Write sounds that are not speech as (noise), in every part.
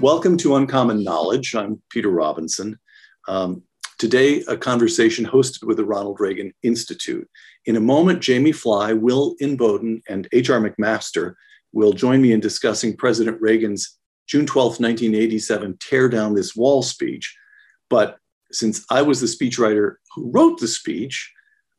Welcome to Uncommon Knowledge. I'm Peter Robinson. Um, today, a conversation hosted with the Ronald Reagan Institute. In a moment, Jamie Fly, Will Inboden, and H.R. McMaster will join me in discussing President Reagan's June 12, 1987 Tear Down This Wall speech. But since I was the speechwriter who wrote the speech,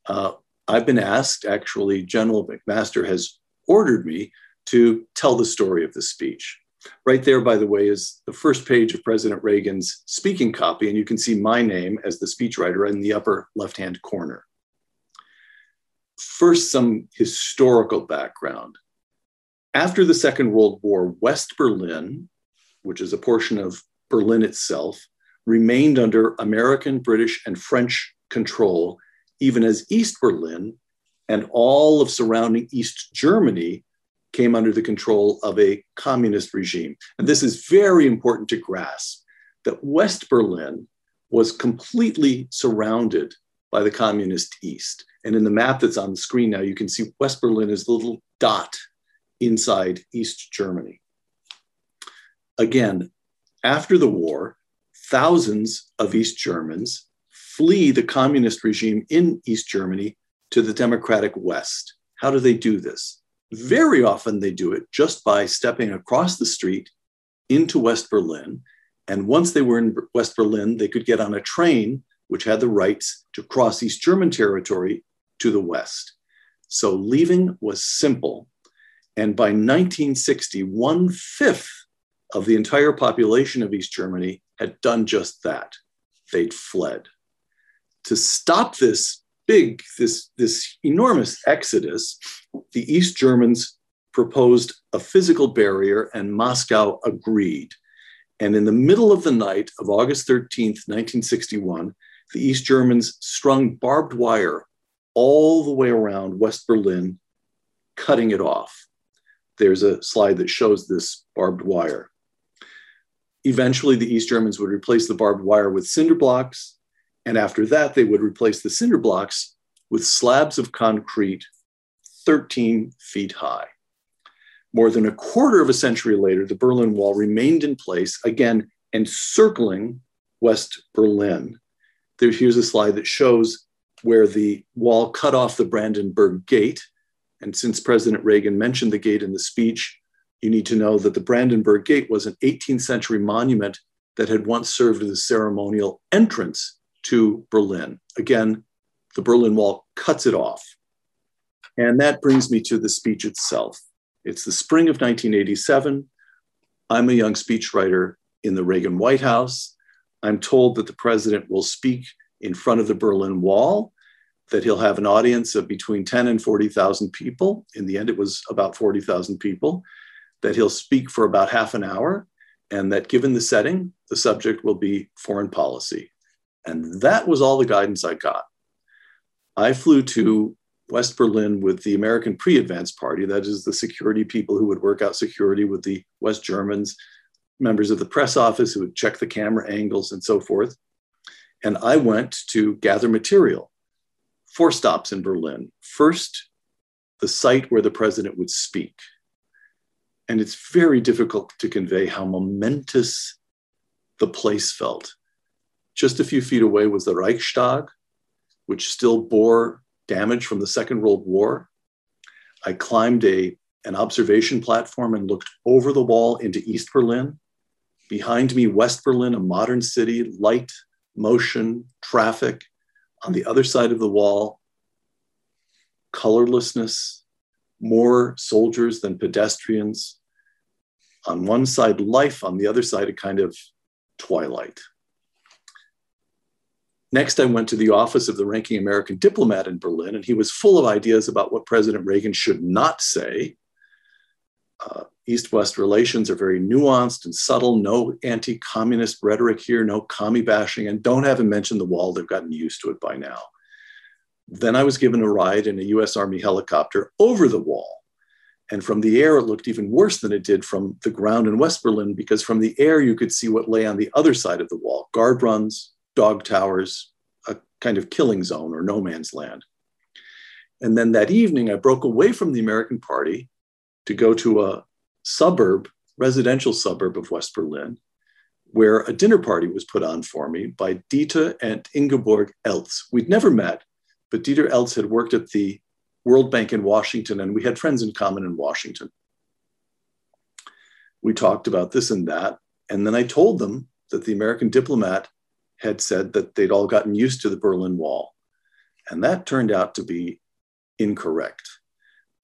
uh, I've been asked, actually, General McMaster has ordered me to tell the story of the speech. Right there, by the way, is the first page of President Reagan's speaking copy, and you can see my name as the speechwriter in the upper left hand corner. First, some historical background. After the Second World War, West Berlin, which is a portion of Berlin itself, remained under American, British, and French control, even as East Berlin and all of surrounding East Germany came under the control of a communist regime. And this is very important to grasp that West Berlin was completely surrounded by the communist East. And in the map that's on the screen now, you can see West Berlin is the little dot inside East Germany. Again, after the war, thousands of East Germans flee the communist regime in East Germany to the democratic West. How do they do this? Very often they do it just by stepping across the street into West Berlin. And once they were in West Berlin, they could get on a train which had the rights to cross East German territory to the West. So leaving was simple. And by 1960, one fifth of the entire population of East Germany had done just that. They'd fled. To stop this big, this, this enormous exodus, the East Germans proposed a physical barrier and Moscow agreed. And in the middle of the night of August 13th, 1961, the East Germans strung barbed wire all the way around West Berlin, cutting it off. There's a slide that shows this barbed wire. Eventually, the East Germans would replace the barbed wire with cinder blocks and after that, they would replace the cinder blocks with slabs of concrete 13 feet high. More than a quarter of a century later, the Berlin Wall remained in place, again, encircling West Berlin. Here's a slide that shows where the wall cut off the Brandenburg Gate. And since President Reagan mentioned the gate in the speech, you need to know that the Brandenburg Gate was an 18th century monument that had once served as a ceremonial entrance to Berlin. Again, the Berlin Wall cuts it off. And that brings me to the speech itself. It's the spring of 1987. I'm a young speechwriter in the Reagan White House. I'm told that the president will speak in front of the Berlin Wall, that he'll have an audience of between 10 and 40,000 people. In the end, it was about 40,000 people, that he'll speak for about half an hour, and that given the setting, the subject will be foreign policy. And that was all the guidance I got. I flew to West Berlin with the American Pre Advance Party, that is, the security people who would work out security with the West Germans, members of the press office who would check the camera angles and so forth. And I went to gather material. Four stops in Berlin. First, the site where the president would speak. And it's very difficult to convey how momentous the place felt. Just a few feet away was the Reichstag, which still bore damage from the Second World War. I climbed a, an observation platform and looked over the wall into East Berlin. Behind me, West Berlin, a modern city, light, motion, traffic. On the other side of the wall, colorlessness, more soldiers than pedestrians. On one side, life, on the other side, a kind of twilight. Next, I went to the office of the ranking American diplomat in Berlin, and he was full of ideas about what President Reagan should not say. Uh, East West relations are very nuanced and subtle, no anti communist rhetoric here, no commie bashing, and don't have him mention the wall. They've gotten used to it by now. Then I was given a ride in a US Army helicopter over the wall. And from the air, it looked even worse than it did from the ground in West Berlin, because from the air, you could see what lay on the other side of the wall guard runs, dog towers, a kind of killing zone or no man's land. And then that evening, I broke away from the American Party to go to a suburb, residential suburb of West Berlin, where a dinner party was put on for me by Dieter and Ingeborg Elz. We'd never met, but Dieter Elz had worked at the World Bank in Washington, and we had friends in common in Washington. We talked about this and that. And then I told them that the American diplomat had said that they'd all gotten used to the Berlin Wall. And that turned out to be incorrect.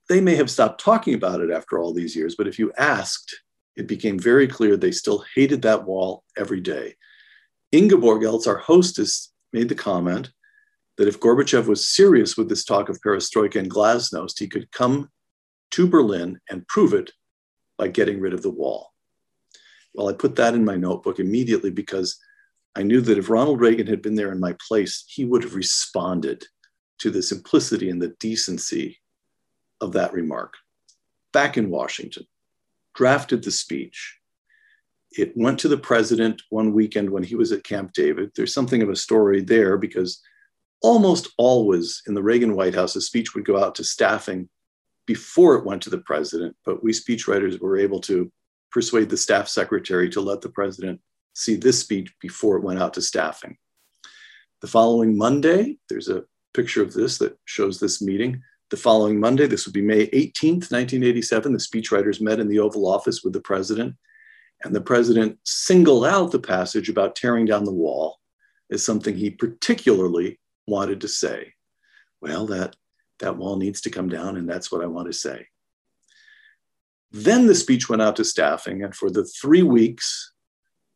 They may have stopped talking about it after all these years, but if you asked, it became very clear they still hated that wall every day. Ingeborg Elz, our hostess, made the comment that if Gorbachev was serious with this talk of perestroika and glasnost, he could come to Berlin and prove it by getting rid of the wall. Well, I put that in my notebook immediately because I knew that if Ronald Reagan had been there in my place, he would have responded to the simplicity and the decency of that remark. Back in Washington, drafted the speech. It went to the president one weekend when he was at Camp David. There's something of a story there because almost always in the Reagan White House, a speech would go out to staffing before it went to the president, but we speechwriters were able to persuade the staff secretary to let the president see this speech before it went out to staffing. The following Monday, there's a picture of this that shows this meeting. The following Monday, this would be May 18th, 1987, the speechwriters met in the Oval Office with the president, and the president singled out the passage about tearing down the wall as something he particularly wanted to say. Well, that, that wall needs to come down, and that's what I want to say. Then the speech went out to staffing, and for the three weeks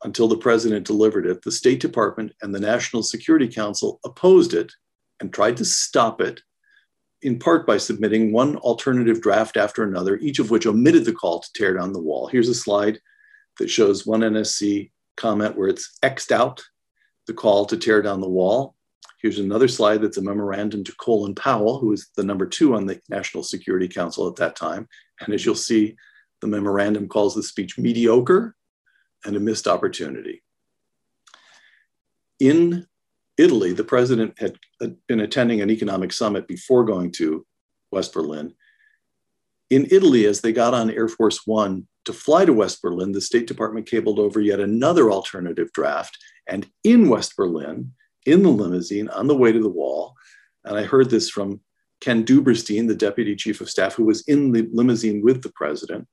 until the president delivered it, the State Department and the National Security Council opposed it and tried to stop it, in part by submitting one alternative draft after another, each of which omitted the call to tear down the wall. Here's a slide that shows one NSC comment where it's X'd out the call to tear down the wall. Here's another slide that's a memorandum to Colin Powell, who was the number two on the National Security Council at that time. And as you'll see, the memorandum calls the speech mediocre and a missed opportunity. In Italy, the president had been attending an economic summit before going to West Berlin. In Italy, as they got on Air Force One to fly to West Berlin, the State Department cabled over yet another alternative draft. And in West Berlin, in the limousine on the way to the wall, and I heard this from Ken Duberstein, the deputy chief of staff, who was in the limousine with the president.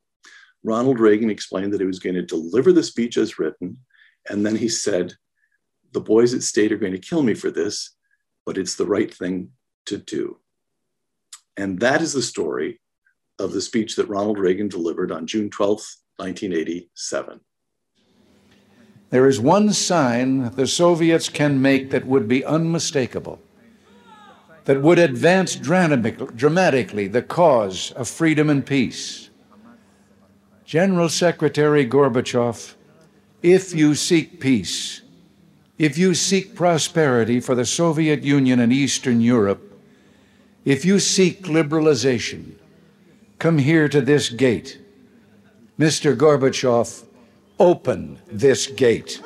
Ronald Reagan explained that he was going to deliver the speech as written. And then he said, the boys at state are going to kill me for this, but it's the right thing to do. And that is the story of the speech that Ronald Reagan delivered on June 12, 1987. There is one sign the Soviets can make that would be unmistakable, that would advance dramatically the cause of freedom and peace. General Secretary Gorbachev, if you seek peace, if you seek prosperity for the Soviet Union and Eastern Europe, if you seek liberalization, come here to this gate. Mr. Gorbachev, open this gate.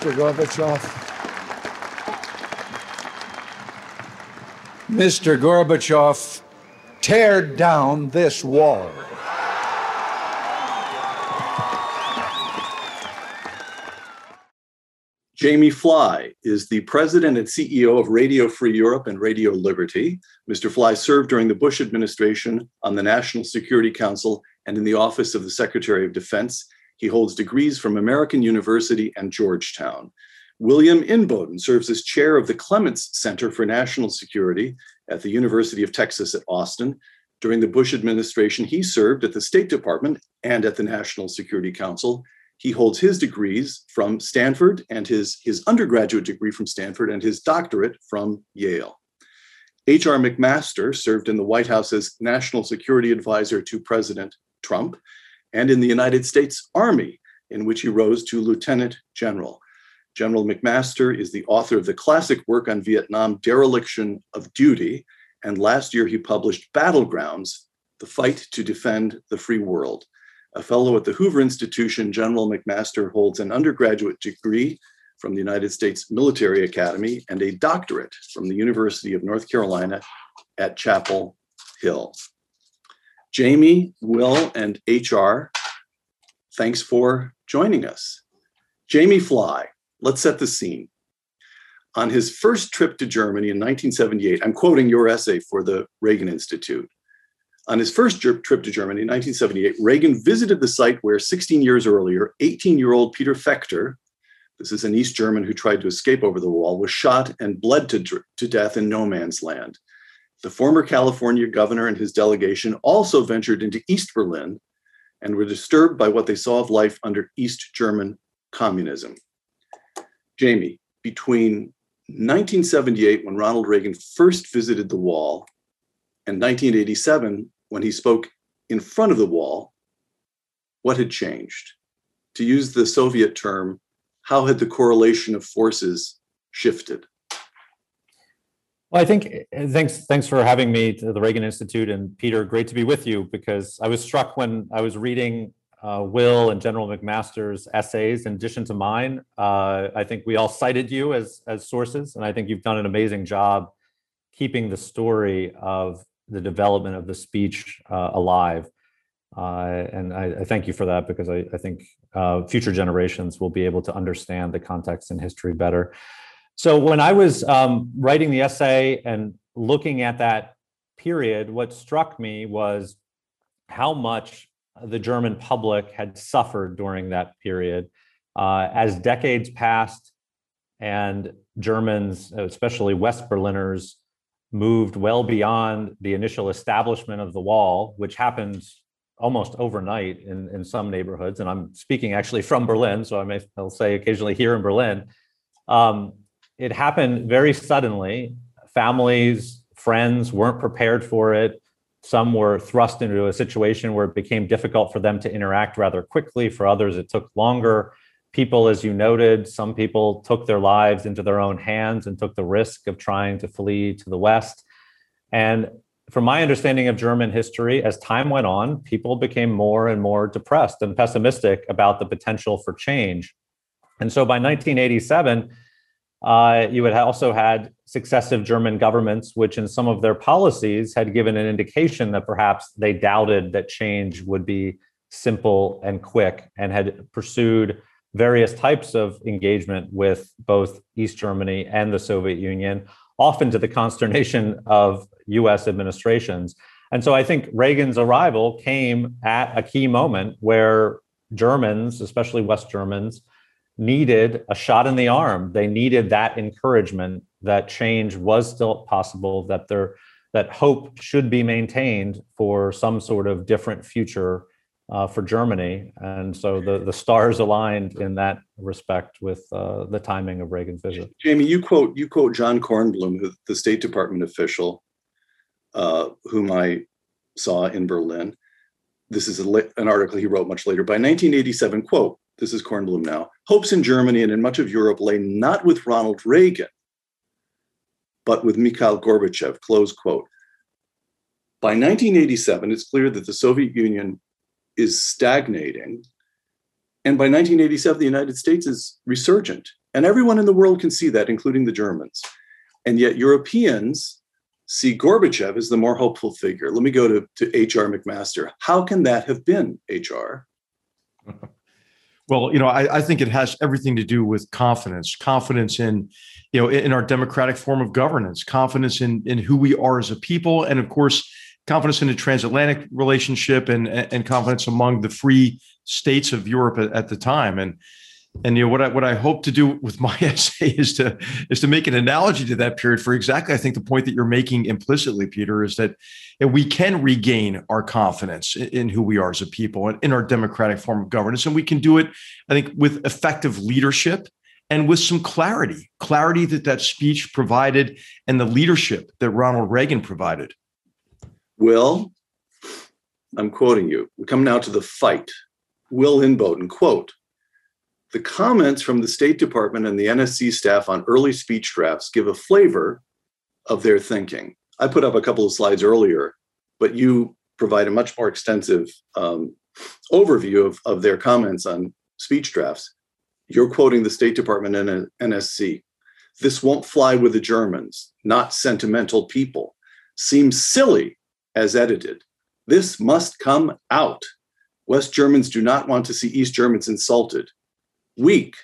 Mr. Gorbachev. Mr. Gorbachev, tear down this wall. Jamie Fly is the president and CEO of Radio Free Europe and Radio Liberty. Mr. Fly served during the Bush administration on the National Security Council and in the Office of the Secretary of Defense. He holds degrees from American University and Georgetown. William Inboden serves as chair of the Clements Center for National Security at the University of Texas at Austin. During the Bush administration, he served at the State Department and at the National Security Council. He holds his degrees from Stanford and his, his undergraduate degree from Stanford and his doctorate from Yale. H.R. McMaster served in the White House as National Security Advisor to President Trump and in the United States Army, in which he rose to lieutenant general. General McMaster is the author of the classic work on Vietnam, Dereliction of Duty, and last year he published Battlegrounds The Fight to Defend the Free World. A fellow at the Hoover Institution, General McMaster holds an undergraduate degree from the United States Military Academy and a doctorate from the University of North Carolina at Chapel Hill. Jamie, Will, and HR, thanks for joining us. Jamie Fly, let's set the scene. On his first trip to Germany in 1978, I'm quoting your essay for the Reagan Institute. On his first trip to Germany in 1978, Reagan visited the site where 16 years earlier, 18 year old Peter Fechter, this is an East German who tried to escape over the wall, was shot and bled to, to death in no man's land. The former California governor and his delegation also ventured into East Berlin and were disturbed by what they saw of life under East German communism. Jamie, between 1978, when Ronald Reagan first visited the wall, and 1987, when he spoke in front of the wall, what had changed? To use the Soviet term, how had the correlation of forces shifted? Well, I think thanks thanks for having me to the Reagan Institute and Peter. Great to be with you because I was struck when I was reading uh, Will and General McMaster's essays in addition to mine. Uh, I think we all cited you as as sources, and I think you've done an amazing job keeping the story of the development of the speech uh, alive. Uh, and I, I, thank you for that because I, I think uh, future generations will be able to understand the context and history better. So when I was um, writing the essay and looking at that period, what struck me was how much the German public had suffered during that period. Uh, as decades passed and Germans, especially West Berliners, moved well beyond the initial establishment of the wall, which happened almost overnight in, in some neighborhoods. And I'm speaking actually from Berlin, so I may I'll say occasionally here in Berlin. Um, it happened very suddenly. Families, friends weren't prepared for it. Some were thrust into a situation where it became difficult for them to interact rather quickly. For others, it took longer. People, as you noted, some people took their lives into their own hands and took the risk of trying to flee to the West. And from my understanding of German history, as time went on, people became more and more depressed and pessimistic about the potential for change. And so by 1987, uh, you had also had successive German governments, which in some of their policies had given an indication that perhaps they doubted that change would be simple and quick and had pursued various types of engagement with both East Germany and the Soviet Union, often to the consternation of US administrations. And so I think Reagan's arrival came at a key moment where Germans, especially West Germans, needed a shot in the arm. They needed that encouragement that change was still possible, that there that hope should be maintained for some sort of different future uh, for Germany. And so the, the stars aligned in that respect with uh, the timing of Reagan's visit. Jamie, you quote you quote John Kornblum, the State Department official, uh, whom I saw in Berlin. This is a, an article he wrote much later. By 1987, quote, this is Kornblum now, hopes in Germany and in much of Europe lay not with Ronald Reagan, but with Mikhail Gorbachev, close quote. By 1987, it's clear that the Soviet Union is stagnating. And by 1987, the United States is resurgent. And everyone in the world can see that, including the Germans. And yet, Europeans see Gorbachev as the more hopeful figure. Let me go to, to H.R. McMaster. How can that have been, H.R.? (laughs) Well, you know, I, I, think it has everything to do with confidence, confidence in, you know, in our democratic form of governance, confidence in in who we are as a people, and of course, confidence in the transatlantic relationship and and confidence among the free states of Europe at, at the time. And and you know what I what I hope to do with my (laughs) essay is to is to make an analogy to that period for exactly I think the point that you're making implicitly, Peter, is that we can regain our confidence in, in who we are as a people and in our democratic form of governance, and we can do it, I think, with effective leadership and with some clarity, clarity that that speech provided and the leadership that Ronald Reagan provided. Will, I'm quoting you. We come now to the fight. Will Inboden, quote, the comments from the State Department and the NSC staff on early speech drafts give a flavor of their thinking. I put up a couple of slides earlier, but you provide a much more extensive um, overview of, of their comments on speech drafts. You're quoting the State Department and NSC. This won't fly with the Germans, not sentimental people. Seems silly as edited. This must come out. West Germans do not want to see East Germans insulted. Weak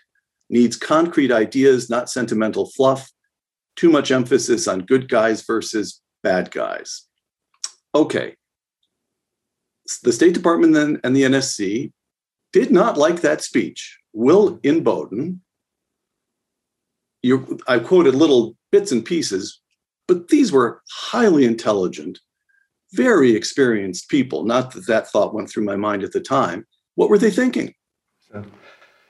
needs concrete ideas, not sentimental fluff. Too much emphasis on good guys versus bad guys. Okay. The State Department and the NSC did not like that speech. Will Inboden, I quoted little bits and pieces, but these were highly intelligent, very experienced people. Not that that thought went through my mind at the time. What were they thinking?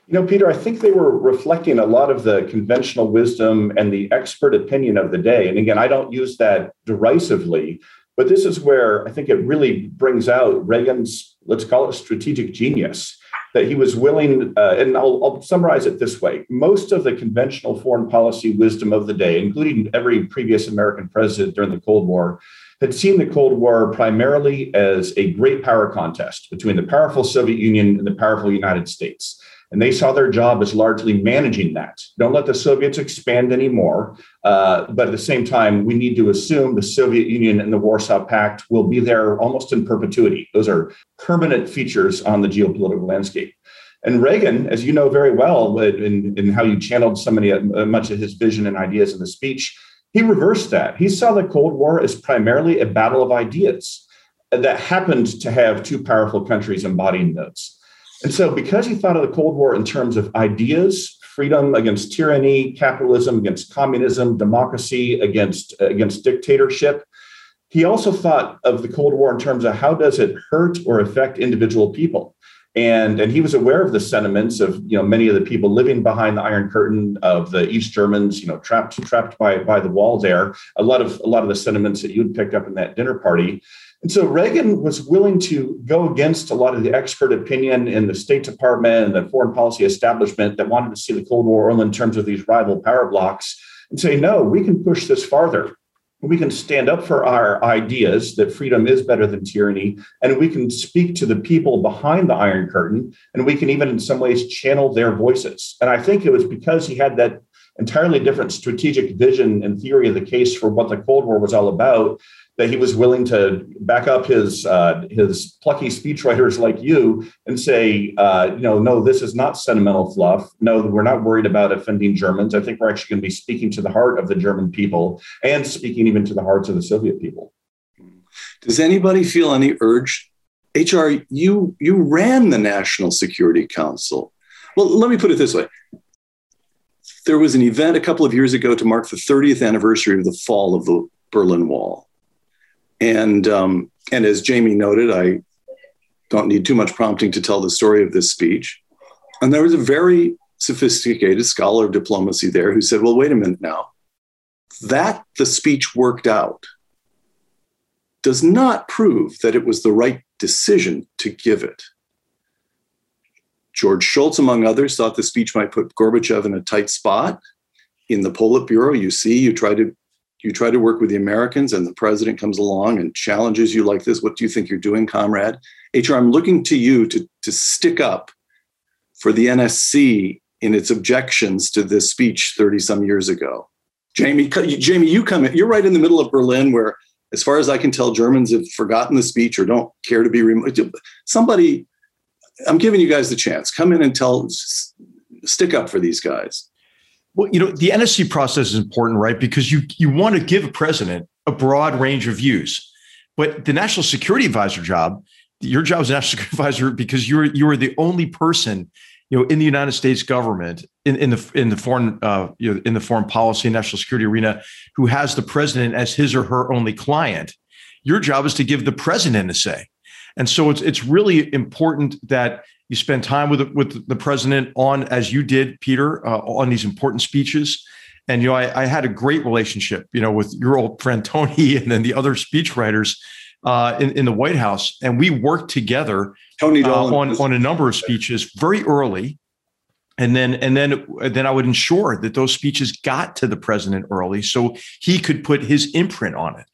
You know, Peter, I think they were reflecting a lot of the conventional wisdom and the expert opinion of the day. And again, I don't use that derisively, but this is where I think it really brings out Reagan's, let's call it strategic genius, that he was willing, uh, and I'll, I'll summarize it this way most of the conventional foreign policy wisdom of the day, including every previous American president during the Cold War, had seen the Cold War primarily as a great power contest between the powerful Soviet Union and the powerful United States. And they saw their job as largely managing that. Don't let the Soviets expand anymore. Uh, but at the same time, we need to assume the Soviet Union and the Warsaw Pact will be there almost in perpetuity. Those are permanent features on the geopolitical landscape. And Reagan, as you know very well, in, in how you channeled so many, uh, much of his vision and ideas in the speech, he reversed that. He saw the Cold War as primarily a battle of ideas that happened to have two powerful countries embodying those. And so, because he thought of the Cold War in terms of ideas, freedom against tyranny, capitalism against communism, democracy against, against dictatorship, he also thought of the Cold War in terms of how does it hurt or affect individual people. And, and he was aware of the sentiments of you know many of the people living behind the Iron Curtain of the East Germans, you know, trapped trapped by by the wall there. A lot of a lot of the sentiments that you had picked up in that dinner party. And so Reagan was willing to go against a lot of the expert opinion in the State Department and the foreign policy establishment that wanted to see the Cold War only in terms of these rival power blocs and say, no, we can push this farther. We can stand up for our ideas that freedom is better than tyranny, and we can speak to the people behind the Iron Curtain, and we can even, in some ways, channel their voices. And I think it was because he had that entirely different strategic vision and theory of the case for what the Cold War was all about that he was willing to back up his uh, his plucky speechwriters like you and say, uh, you know, no, this is not sentimental fluff. No, we're not worried about offending Germans. I think we're actually going to be speaking to the heart of the German people and speaking even to the hearts of the Soviet people. Does anybody feel any urge? HR, you you ran the National Security Council. Well, let me put it this way. There was an event a couple of years ago to mark the 30th anniversary of the fall of the Berlin Wall and um, and as Jamie noted, I don't need too much prompting to tell the story of this speech. And there was a very sophisticated scholar of diplomacy there who said, "Well, wait a minute now. That the speech worked out does not prove that it was the right decision to give it." George Shultz, among others, thought the speech might put Gorbachev in a tight spot. In the Politburo, you see, you try to you try to work with the Americans and the president comes along and challenges you like this. What do you think you're doing, comrade? HR, I'm looking to you to, to stick up for the NSC in its objections to this speech 30 some years ago. Jamie, Jamie, you come in, you're right in the middle of Berlin where, as far as I can tell, Germans have forgotten the speech or don't care to be removed. Somebody, I'm giving you guys the chance. Come in and tell, stick up for these guys. Well, you know, the NSC process is important, right? Because you you want to give a president a broad range of views. But the national security advisor job, your job as national (laughs) security advisor, because you're you are the only person, you know, in the United States government, in, in the in the foreign uh, you know, in the foreign policy and national security arena, who has the president as his or her only client. Your job is to give the president a say. And so it's it's really important that you spend time with with the president on, as you did, Peter, uh, on these important speeches. And you know, I, I, had a great relationship, you know, with your old friend Tony, (laughs) and then the other speechwriters uh, in, in the White House, and we worked together Tony uh, on on a number of speeches very early, and then and then then I would ensure that those speeches got to the president early, so he could put his imprint on it.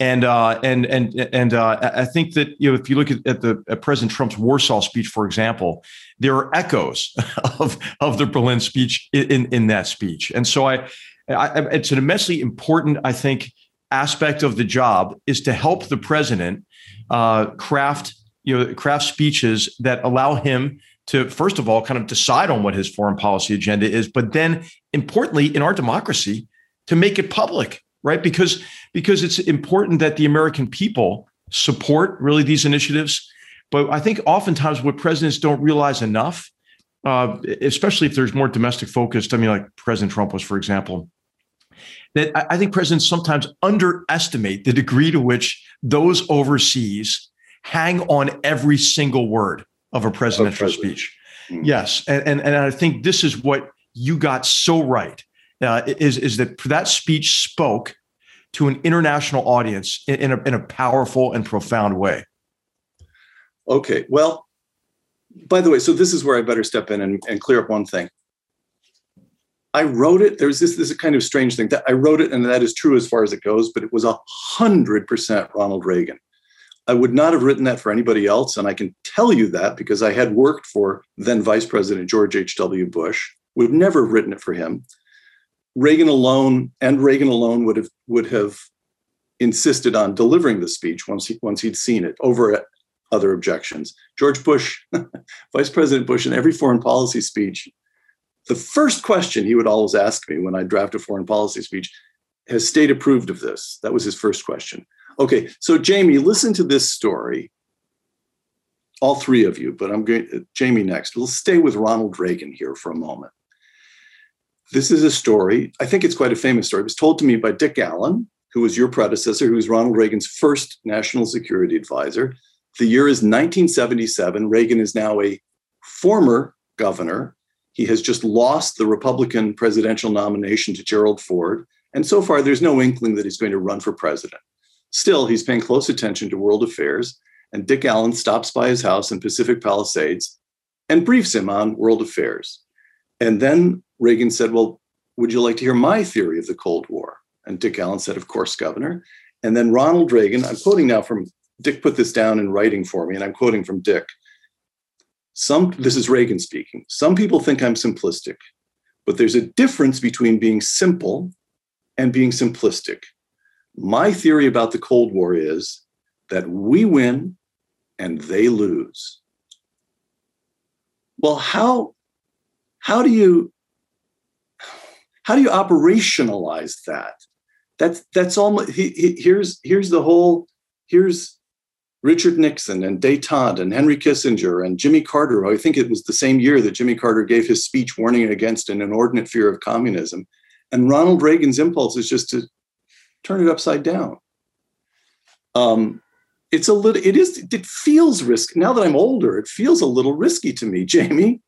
And uh, and and and uh, I think that you know if you look at, at the at President Trump's Warsaw speech, for example, there are echoes (laughs) of of the Berlin speech in in that speech. And so I, I it's an immensely important, I think, aspect of the job is to help the president uh, craft you know craft speeches that allow him to first of all kind of decide on what his foreign policy agenda is, but then importantly in our democracy to make it public, right? Because because it's important that the American people support really these initiatives. But I think oftentimes what presidents don't realize enough, uh, especially if there's more domestic focused. I mean, like President Trump was, for example, that I think presidents sometimes underestimate the degree to which those overseas hang on every single word of a presidential of speech. Mm-hmm. Yes, and, and and I think this is what you got so right uh, is is that that speech spoke to an international audience in, in, a, in a powerful and profound way. Okay, well, by the way, so this is where I better step in and, and clear up one thing. I wrote it. There's this this kind of strange thing that I wrote it, and that is true as far as it goes. But it was a hundred percent Ronald Reagan. I would not have written that for anybody else, and I can tell you that because I had worked for then Vice President George H. W. Bush. Would never have written it for him. Reagan alone and Reagan alone would have would have insisted on delivering the speech once he once he'd seen it over other objections. George Bush, (laughs) Vice President Bush, in every foreign policy speech the first question he would always ask me when I draft a foreign policy speech has state approved of this? That was his first question. Okay, so Jamie, listen to this story. All three of you, but I'm going Jamie next. We'll stay with Ronald Reagan here for a moment. This is a story. I think it's quite a famous story. It was told to me by Dick Allen, who was your predecessor, who was Ronald Reagan's first national security advisor. The year is 1977. Reagan is now a former governor he has just lost the Republican presidential nomination to Gerald Ford. And so far, there's no inkling that he's going to run for president. Still, he's paying close attention to world affairs. And Dick Allen stops by his house in Pacific Palisades and briefs him on world affairs. And then Reagan said, Well, would you like to hear my theory of the Cold War? And Dick Allen said, Of course, Governor. And then Ronald Reagan, I'm quoting now from Dick put this down in writing for me, and I'm quoting from Dick. Some, this is Reagan speaking. Some people think I'm simplistic, but there's a difference between being simple and being simplistic. My theory about the Cold War is that we win and they lose. Well, how, how do you how do you operationalize that? That's that's almost he, he, here's here's the whole here's Richard Nixon and Detente and Henry Kissinger and Jimmy Carter. I think it was the same year that Jimmy Carter gave his speech warning against an inordinate fear of communism. And Ronald Reagan's impulse is just to turn it upside down. Um, it's a little, it is, it feels risky. Now that I'm older, it feels a little risky to me, (laughs) Jamie.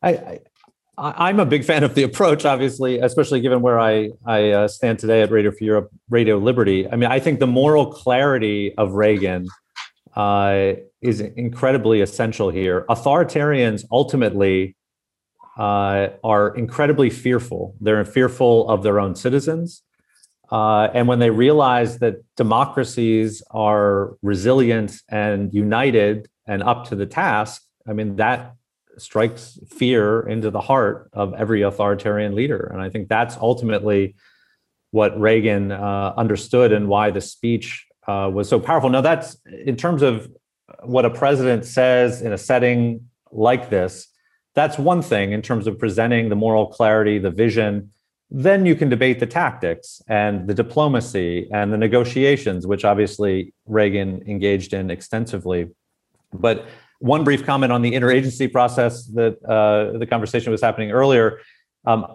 I, I I'm a big fan of the approach, obviously, especially given where I I uh, stand today at Radio Free Europe, Radio Liberty. I mean, I think the moral clarity of Reagan uh, is incredibly essential here. Authoritarians ultimately uh, are incredibly fearful. They're fearful of their own citizens, uh, and when they realize that democracies are resilient and united and up to the task, I mean that strikes fear into the heart of every authoritarian leader. And I think that's ultimately what Reagan uh, understood and why the speech uh, was so powerful. Now, that's in terms of what a president says in a setting like this, that's one thing in terms of presenting the moral clarity, the vision. Then you can debate the tactics and the diplomacy and the negotiations, which obviously Reagan engaged in extensively. But one brief comment on the interagency process that uh, the conversation was happening earlier. Um,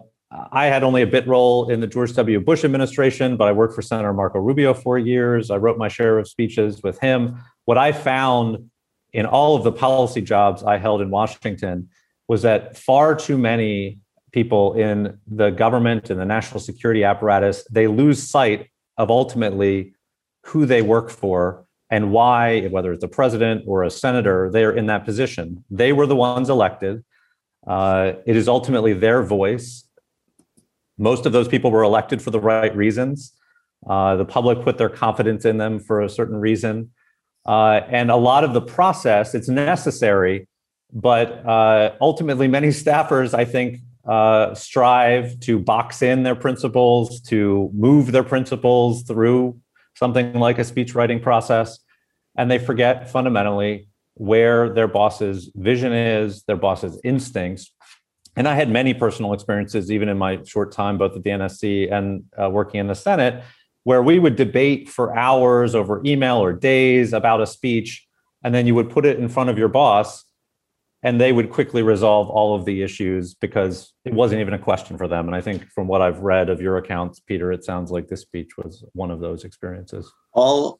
I had only a bit role in the George W. Bush administration, but I worked for Senator Marco Rubio for years. I wrote my share of speeches with him. What I found in all of the policy jobs I held in Washington was that far too many people in the government and the national security apparatus they lose sight of ultimately who they work for and why, whether it's a president or a senator, they're in that position. They were the ones elected. Uh, it is ultimately their voice. Most of those people were elected for the right reasons. Uh, the public put their confidence in them for a certain reason. Uh, and a lot of the process, it's necessary, but uh, ultimately, many (laughs) staffers, I think, uh, strive to box in their principals, to move their principals through something like a speech writing process. And they forget fundamentally where their boss's vision is, their boss's instincts. And I had many personal experiences, even in my short time, both at the NSC and uh, working in the Senate, where we would debate for hours over email or days about a speech. And then you would put it in front of your boss, and they would quickly resolve all of the issues because it wasn't even a question for them. And I think from what I've read of your accounts, Peter, it sounds like this speech was one of those experiences. All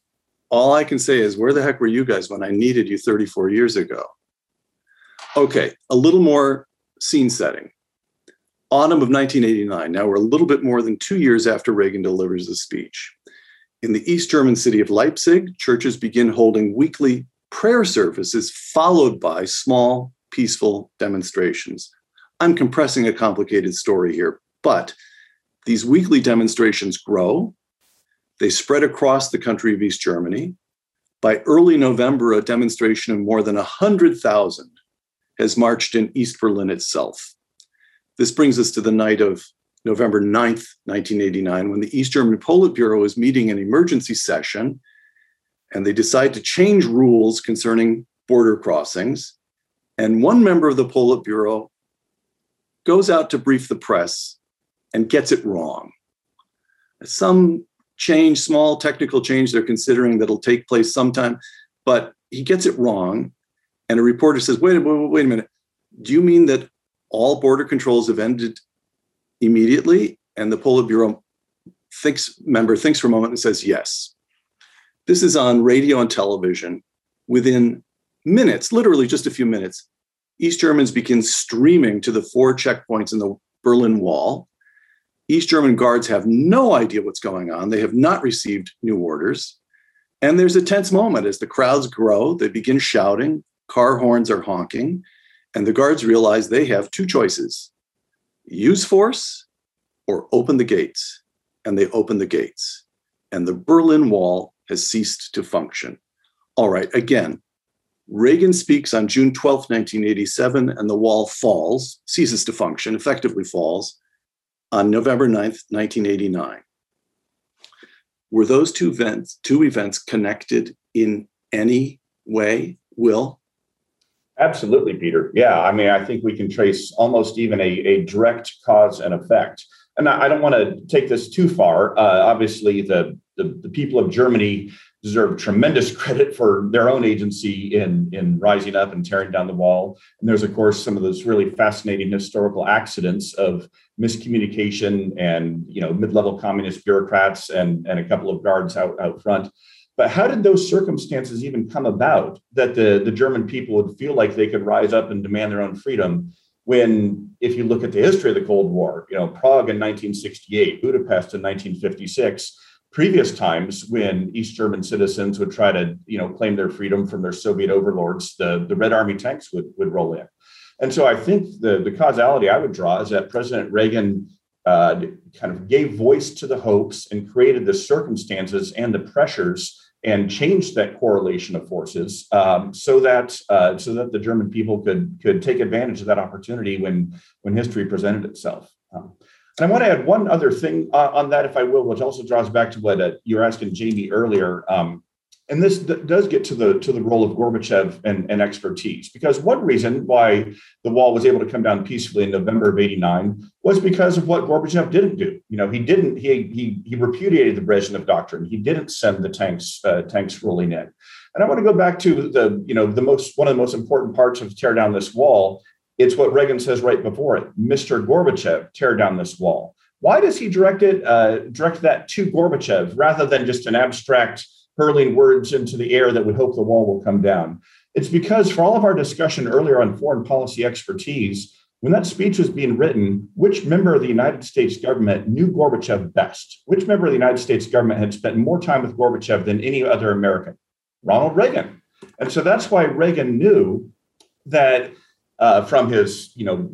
all I can say is, where the heck were you guys when I needed you 34 years ago? Okay, a little more scene setting. Autumn of 1989. Now we're a little bit more than two years after Reagan delivers the speech. In the East German city of Leipzig, churches begin holding weekly prayer services followed by small, peaceful demonstrations. I'm compressing a complicated story here, but these weekly demonstrations grow they spread across the country of East Germany. By early November, a demonstration of more than 100,000 has marched in East Berlin itself. This brings us to the night of November 9th, 1989, when the East German Politburo is meeting an emergency session and they decide to change rules concerning border crossings. And one member of the Politburo goes out to brief the press and gets it wrong. Some change, small technical change they're considering that'll take place sometime, but he gets it wrong. And a reporter says, wait, wait, wait a minute. Do you mean that all border controls have ended immediately? And the Politburo thinks, member thinks for a moment and says, yes. This is on radio and television. Within minutes, literally just a few minutes, East Germans begin streaming to the four checkpoints in the Berlin Wall. East German guards have no idea what's going on. They have not received new orders. And there's a tense moment as the crowds grow, they begin shouting, car horns are honking, and the guards realize they have two choices use force or open the gates. And they open the gates. And the Berlin Wall has ceased to function. All right, again, Reagan speaks on June 12, 1987, and the wall falls, ceases to function, effectively falls on November 9th, 1989. Were those two events, two events connected in any way, Will? Absolutely, Peter. Yeah, I mean, I think we can trace almost even a, a direct cause and effect. And I, I don't want to take this too far. Uh, obviously, the, the, the people of Germany deserve tremendous credit for their own agency in, in rising up and tearing down the wall. And there's, of course, some of those really fascinating historical accidents of miscommunication and you know mid-level communist bureaucrats and, and a couple of guards out, out front. But how did those circumstances even come about that the, the German people would feel like they could rise up and demand their own freedom when if you look at the history of the Cold War, you know, Prague in 1968, Budapest in 1956, previous times when East German citizens would try to, you know, claim their freedom from their Soviet overlords, the, the Red Army tanks would, would roll in. And so I think the, the causality I would draw is that President Reagan uh, kind of gave voice to the hopes and created the circumstances and the pressures and changed that correlation of forces um, so that uh, so that the German people could could take advantage of that opportunity when when history presented itself. Um, and I want to add one other thing uh, on that, if I will, which also draws back to what uh, you were asking Jamie earlier. Um, and this d- does get to the to the role of Gorbachev and, and, expertise, because one reason why the wall was able to come down peacefully in November of '89 was because of what Gorbachev didn't do. You know, he didn't he he he repudiated the Brezhnev doctrine. He didn't send the tanks uh, tanks rolling in. And I want to go back to the you know the most one of the most important parts of tear down this wall it's what Reagan says right before it Mr. Gorbachev, tear down this wall. Why does he direct it, uh, direct that to Gorbachev rather than just an abstract hurling words into the air that would hope the wall will come down? It's because for all of our discussion earlier on foreign policy expertise, when that speech was being written, which member of the United States government knew Gorbachev best? Which member of the United States government had spent more time with Gorbachev than any other American? Ronald Reagan. And so that's why Reagan knew that uh, from his you know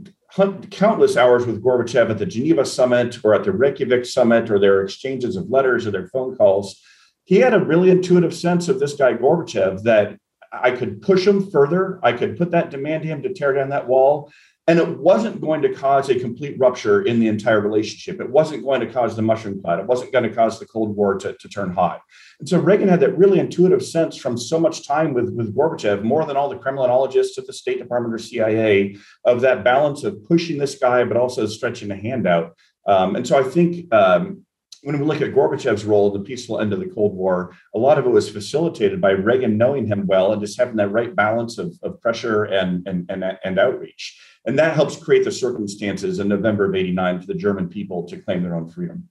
countless hours with Gorbachev at the Geneva summit or at the Reykjavik summit or their exchanges of letters or their phone calls, he had a really intuitive sense of this guy Gorbachev that I could push him further. I could put that demand to him to tear down that wall. And it wasn't going to cause a complete rupture in the entire relationship. It wasn't going to cause the mushroom cloud. It wasn't going to cause the Cold War to, to turn hot. And so Reagan had that really intuitive sense from so much time with, with Gorbachev, more than all the Kremlinologists at the State Department or CIA, of that balance of pushing this guy, but also stretching a hand out. Um, and so I think um, when we look at Gorbachev's role the peaceful end of the Cold War, a lot of it was facilitated by Reagan knowing him well and just having that right balance of, of pressure and, and, and, and outreach. And that helps create the circumstances in November of 89 for the German people to claim their own freedom.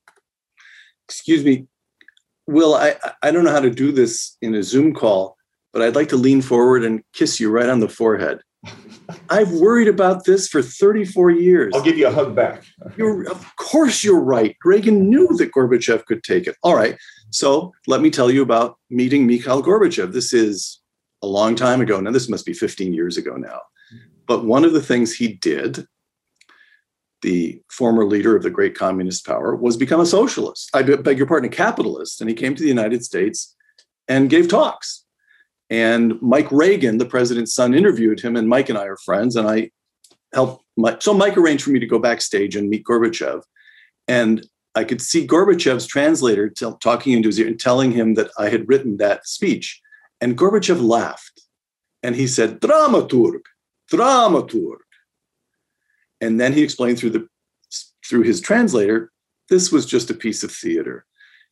Excuse me, Will, I, I don't know how to do this in a Zoom call, but I'd like to lean forward and kiss you right on the forehead. (laughs) I've worried about this for 34 years. I'll give you a hug back. You're, of course, you're right. Reagan knew that Gorbachev could take it. All right. So let me tell you about meeting Mikhail Gorbachev. This is a long time ago. Now, this must be 15 years ago now. But one of the things he did, the former leader of the great communist power, was become a socialist. I beg your pardon, a capitalist. And he came to the United States and gave talks and Mike Reagan, the president's son, interviewed him, and Mike and I are friends. And I helped Mike. So Mike arranged for me to go backstage and meet Gorbachev. And I could see Gorbachev's translator t- talking into his ear and telling him that I had written that speech. And Gorbachev laughed and he said, Dramaturg, dramaturg. And then he explained through the through his translator, this was just a piece of theater.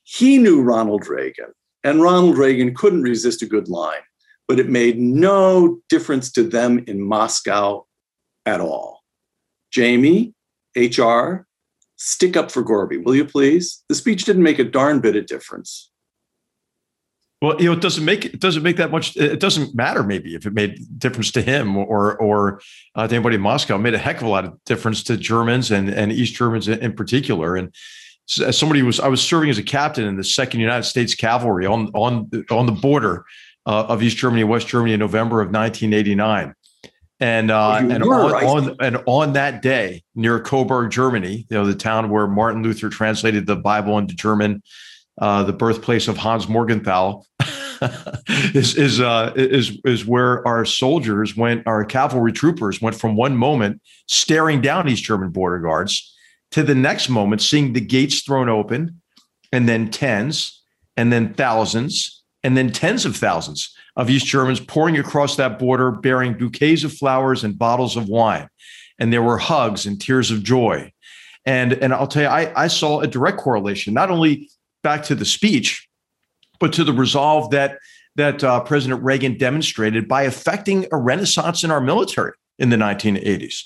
He knew Ronald Reagan. And Ronald Reagan couldn't resist a good line, but it made no difference to them in Moscow at all. Jamie, HR, stick up for Gorby, will you please? The speech didn't make a darn bit of difference. Well, you know, it doesn't make it doesn't make that much. It doesn't matter maybe if it made difference to him or or uh, to anybody in Moscow. It made a heck of a lot of difference to Germans and and East Germans in, in particular. And as somebody was I was serving as a captain in the Second United States Cavalry on on on the border uh, of East Germany and West Germany in November of 1989. And uh, and on, right. on, and on that day near Coburg, Germany, you know the town where Martin Luther translated the Bible into German, uh, the birthplace of Hans Morgenthau, (laughs) is is uh, is is where our soldiers went, our cavalry troopers went from one moment staring down these German border guards to the next moment, seeing the gates thrown open, and then tens, and then thousands, and then tens of thousands of East Germans pouring across that border bearing bouquets of flowers and bottles of wine. And there were hugs and tears of joy. And, and I'll tell you, I, I saw a direct correlation, not only back to the speech, but to the resolve that, that uh, President Reagan demonstrated by effecting a renaissance in our military in the 1980s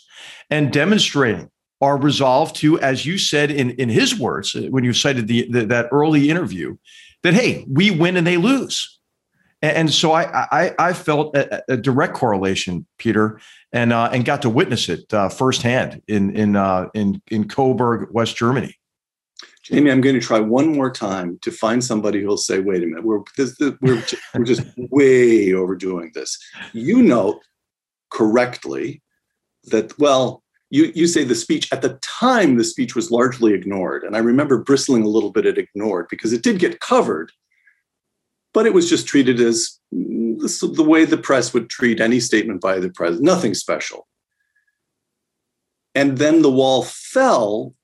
and demonstrating our resolve to, as you said in, in his words, uh, when you cited the, the that early interview, that hey, we win and they lose. And, and so I, I, I felt a, a, direct correlation, Peter, and uh, and got to witness it uh, firsthand in in uh, in in Coburg, West Germany. Jamie, I'm going to try one more time to find somebody who'll say, "Wait a minute, we're this, this, we're we're just way overdoing this." You know correctly that well you, you say the speech at the time the speech was largely ignored and i remember bristling a little bit at ignored because it did get covered but it was just treated as mm, the way the press would treat any statement by the president nothing special and then the wall fell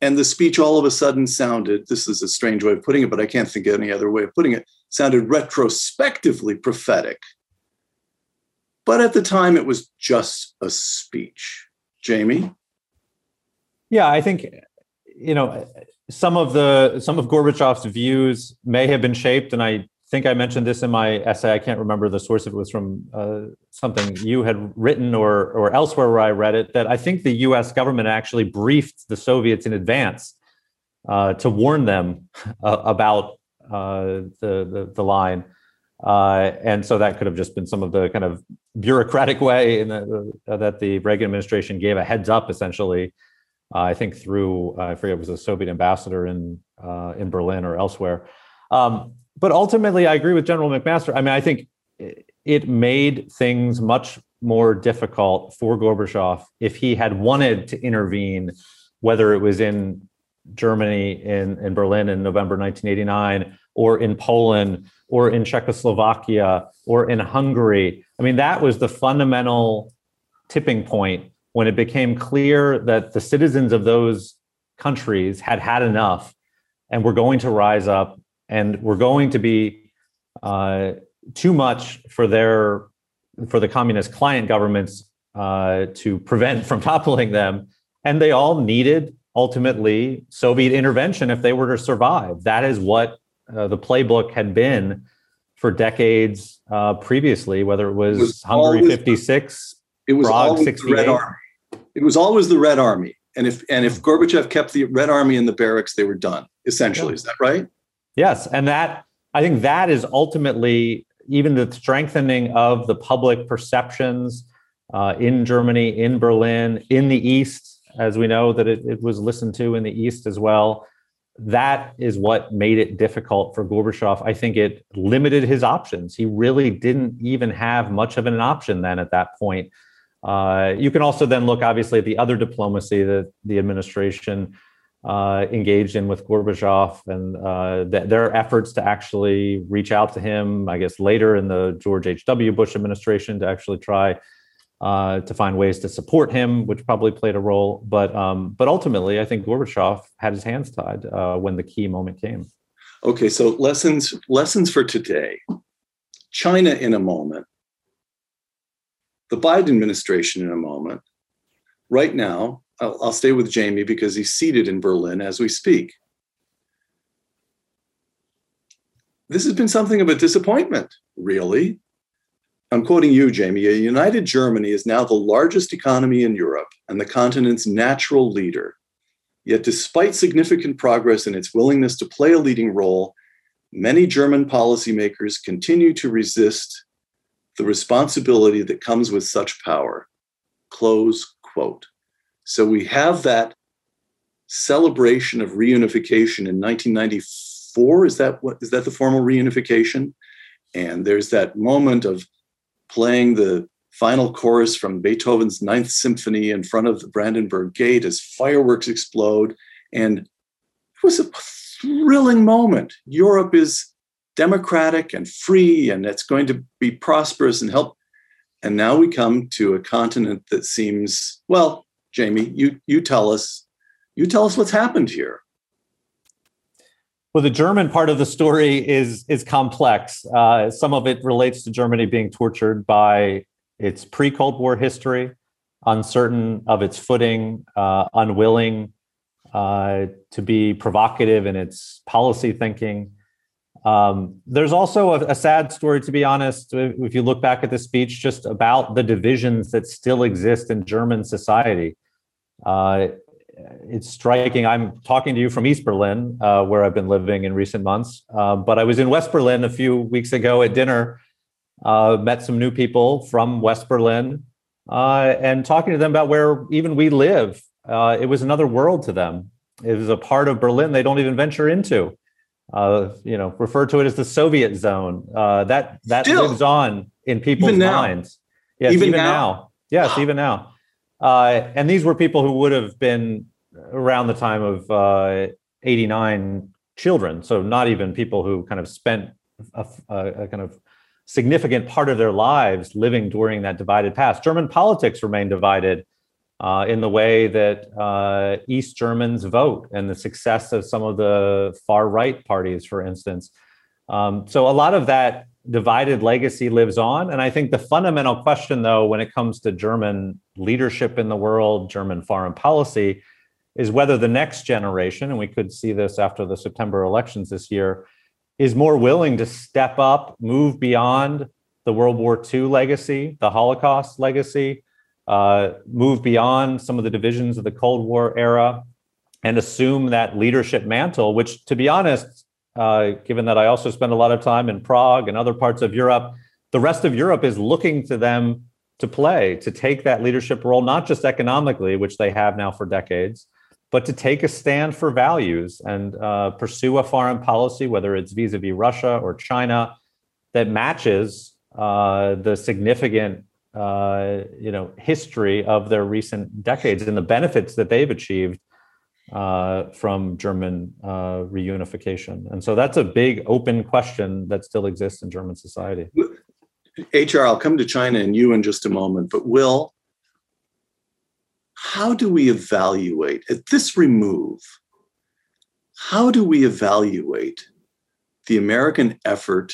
and the speech all of a sudden sounded this is a strange way of putting it but i can't think of any other way of putting it sounded retrospectively prophetic but at the time, it was just a speech. Jamie? Yeah, I think, you know, some of the some of Gorbachev's views may have been shaped, and I think I mentioned this in my essay. I can't remember the source it was from uh, something you had written or or elsewhere where I read it. That I think the U.S. government actually briefed the Soviets in advance uh, to warn them (laughs) uh, about the, the the line. Uh, and so that could have just been some of the kind of bureaucratic (laughs) way the, uh, that the Reagan administration gave a heads up, essentially. Uh, I think through I forget it was a Soviet ambassador in in Berlin or elsewhere. Um, but ultimately, I agree with General McMaster. I mean, I think it made things much more difficult for Gorbachev if he had wanted to intervene, whether it was in Germany, in, in Berlin in November 1989, or in Poland, or in Czechoslovakia, or in Hungary. I mean, that was the fundamental tipping point when it became clear that the citizens of those countries had had enough and were going to rise up and were going to be uh, too much for their for the communist client governments uh, to prevent (laughs) from toppling them. And they all needed ultimately soviet intervention if they were to survive. That is what uh, the playbook had been for decades uh, previously whether it was, it was hungary 56 it was Prague, always 68. the red army. It was always the red army. And if and if gorbachev kept the red army in the barracks they were done essentially. Yeah. is that right yes and that I think that is ultimately even the strengthening of the public perceptions uh, in Germany, in Berlin, in the East, as we know that it, it, was listened to in the East as well. That is what made it difficult for Gorbachev. I think it limited his options. He really didn't even have much of an option then at that point. Uh, you can also then look, obviously, at the other diplomacy that the administration uh, engaged in with Gorbachev and uh, th- their efforts to actually reach out to him, I guess later in the George H.W. Bush administration to actually try uh, to find ways to support him, which probably played a role. But um, but ultimately, I think Gorbachev had his hands tied uh, when the key moment came. Okay, so lessons lessons for today. China in a moment. The Biden administration in a moment. Right now, I'll, I'll stay with Jamie because he's seated in Berlin as we speak. This has been something of a disappointment, really. I'm quoting you, Jamie. A united Germany is now the largest economy in Europe and the continent's natural leader. Yet, despite significant progress in its willingness to play a leading role, many German policymakers continue to resist the responsibility that comes with such power. Close quote. So we have that celebration of reunification in 1994. Is that what is that the formal reunification? And there's that moment of playing the final chorus from Beethoven's Ninth Symphony in front of the Brandenburg Gate as fireworks explode. And it was a thrilling moment. Europe is democratic and free, and it's going to be prosperous and help. And now we come to a continent that seems, well, Jamie, you you tell us you tell us what's happened here. Well, the German part of the story is is complex. Uh, some of it relates to Germany being tortured by its pre-Cold War history, uncertain of its footing, uh, unwilling uh, to be provocative in its policy thinking. Um, there's also a, a, sad story, to be honest, if you look back at the speech, just about the divisions that still exist in German society. Uh, it's striking. I'm talking to you from East Berlin, uh, where I've been living in recent months. Uh, but I was in West Berlin a few weeks ago at dinner, uh, met some new people from West Berlin, uh, and talking to them about where even we live. Uh, it was another world to them. It was a part of Berlin they don't even venture into uh, you know, refer to it as the Soviet zone. Uh, that that Still, lives on in people's minds. Yes, even, even now? now? Yes, even now. Uh, and these were people who would have been around the time of uh, 89 children. So not even people who kind of spent a, a, kind of significant part of their lives living during that divided past. German politics remain divided uh, in the way that uh, East Germans vote and the success of some of the far right parties, for instance. Um, so a lot of that divided legacy lives on. And I think the fundamental question, though, when it comes to German leadership in the world, German foreign policy, is whether the next generation, and we could see this after the September elections this year, is more willing to step up, move beyond the World War II legacy, the Holocaust legacy, uh, move beyond some of the divisions of the Cold War era and assume that leadership mantle, which, to be honest, uh, given that I also spend a lot of time in Prague and other parts of Europe, the rest of Europe is looking to them to play, to take that leadership role, not just economically, which they have now for decades, but to take a stand for values and uh, pursue a foreign policy, whether it's vis a vis Russia or China, that matches uh, the significant uh, you know history of their recent decades and the benefits that they've achieved uh, from German uh, reunification. And so that's a big open question that still exists in German society. HR, I'll come to China and you in just a moment, but Will, how do we evaluate at this remove? How do we evaluate the American effort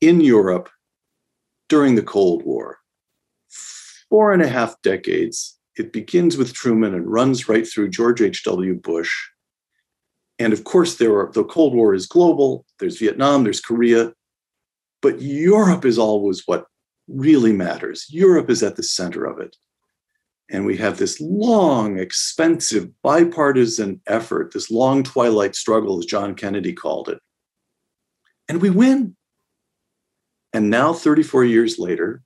in Europe during the Cold War? Four and a half decades it begins with Truman and runs right through George H.W. Bush. And of course, there are the Cold War is global, there's Vietnam, there's Korea, but Europe is always what really matters. Europe is at the center of it. And we have this long, expensive, bipartisan effort, this long twilight struggle, as John Kennedy called it. And we win. And now, 34 years later,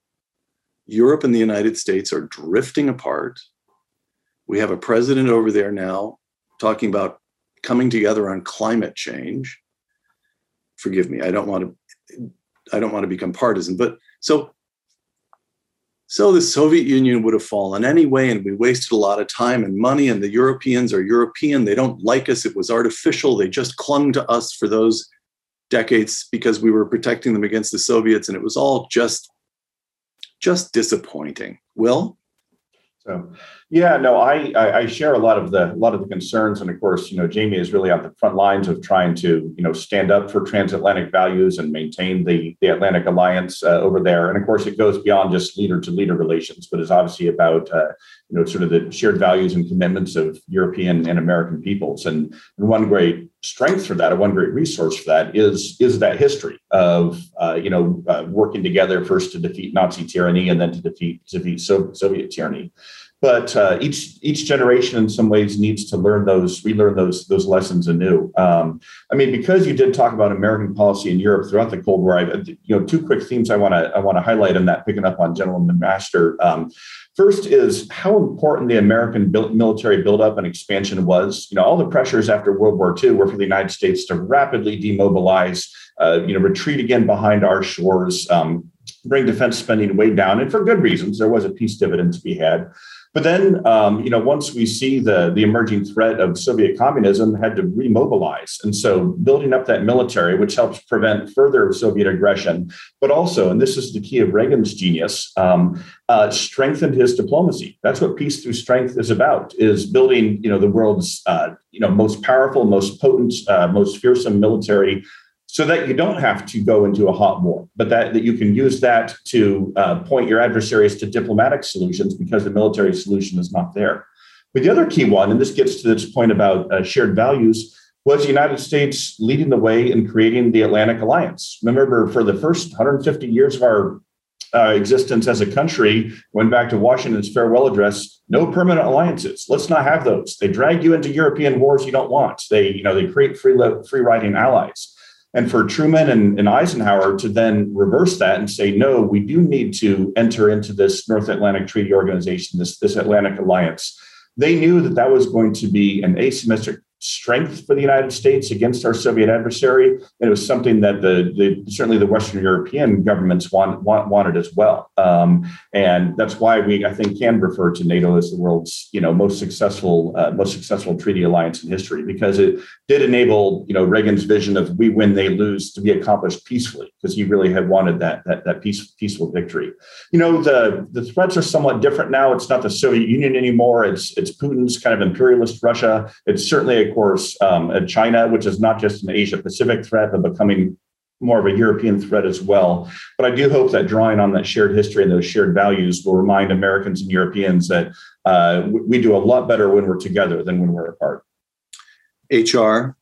Europe and the United States are drifting apart. We have a president over there now talking about coming together on climate change. Forgive me, I don't want to I don't want to become partisan, but so so the Soviet Union would have fallen anyway, and we wasted a lot of time and money. And the Europeans are European. They don't like us. It was artificial. They just clung to us for those decades because we were protecting them against the Soviets. And it was all just just disappointing. Will? So, yeah, no, I, I share a lot of the a lot of the concerns, and of course, you know, Jamie is really on the front lines of trying to you know stand up for transatlantic values and maintain the the Atlantic Alliance uh, over there. And of course, it goes beyond just leader to leader relations, but is obviously about uh, you know sort of the shared values and commitments of European and American peoples. And, and one great strength for that, or one great resource for that, is is that history of uh, you know uh, working together first to defeat Nazi tyranny and then to defeat to defeat Soviet tyranny but uh, each each generation in some ways needs to learn those relearn those those lessons anew. Um, i mean because you did talk about american policy in europe throughout the cold war I, you know two quick themes i want to i want to highlight in that picking up on general mcmaster um, first is how important the american built military buildup and expansion was. You know all the pressures after world war ii were for the united states to rapidly demobilize uh, you know retreat again behind our shores um, bring defense spending way down and for good reasons. There was a peace dividend to be had but then, um, you know, once we see the the emerging threat of Soviet communism, had to remobilize, and so building up that military, which helps prevent further Soviet aggression, but also, and this is the key of Reagan's genius, um, uh, strengthened his diplomacy. That's what peace through strength is about: is building, you know, the world's, uh, you know, most powerful, most potent, uh, most fearsome military so that you don't have to go into a hot war, but that, that you can use that to uh, point your adversaries to diplomatic solutions because the military solution is not there. But the other key one, and this gets to this point about uh, shared values, was the United States leading the way in creating the Atlantic Alliance. Remember, for the first 150 years of our uh, existence as a country, went back to Washington's farewell address, no permanent alliances. Let's not have those. They drag you into European wars you don't want. They, you know, they create free, free riding allies. And for Truman and, and, Eisenhower to then reverse that and say, no, we do need to enter into this North Atlantic Treaty Organization, this, this Atlantic Alliance. They knew that that was going to be an asymmetric strength for the United States against our Soviet adversary. And it was something that the, the certainly the Western European governments want, want wanted as well. Um, and that's why we, I think, can refer to NATO as the world's you know most successful uh, most successful treaty alliance in history because it did enable you know Reagan's vision of we win they lose to be accomplished peacefully because he really had wanted that that that peace, peaceful victory. You know the the threats are somewhat different now. It's not the Soviet Union anymore. It's it's Putin's kind of imperialist Russia. It's certainly a course, um, China, which is not just an Asia Pacific threat, but becoming more of a European threat as well. But I do hope that drawing on that shared history and those shared values will remind Americans and Europeans that uh, we do a lot better when we're together than when we're apart. HR,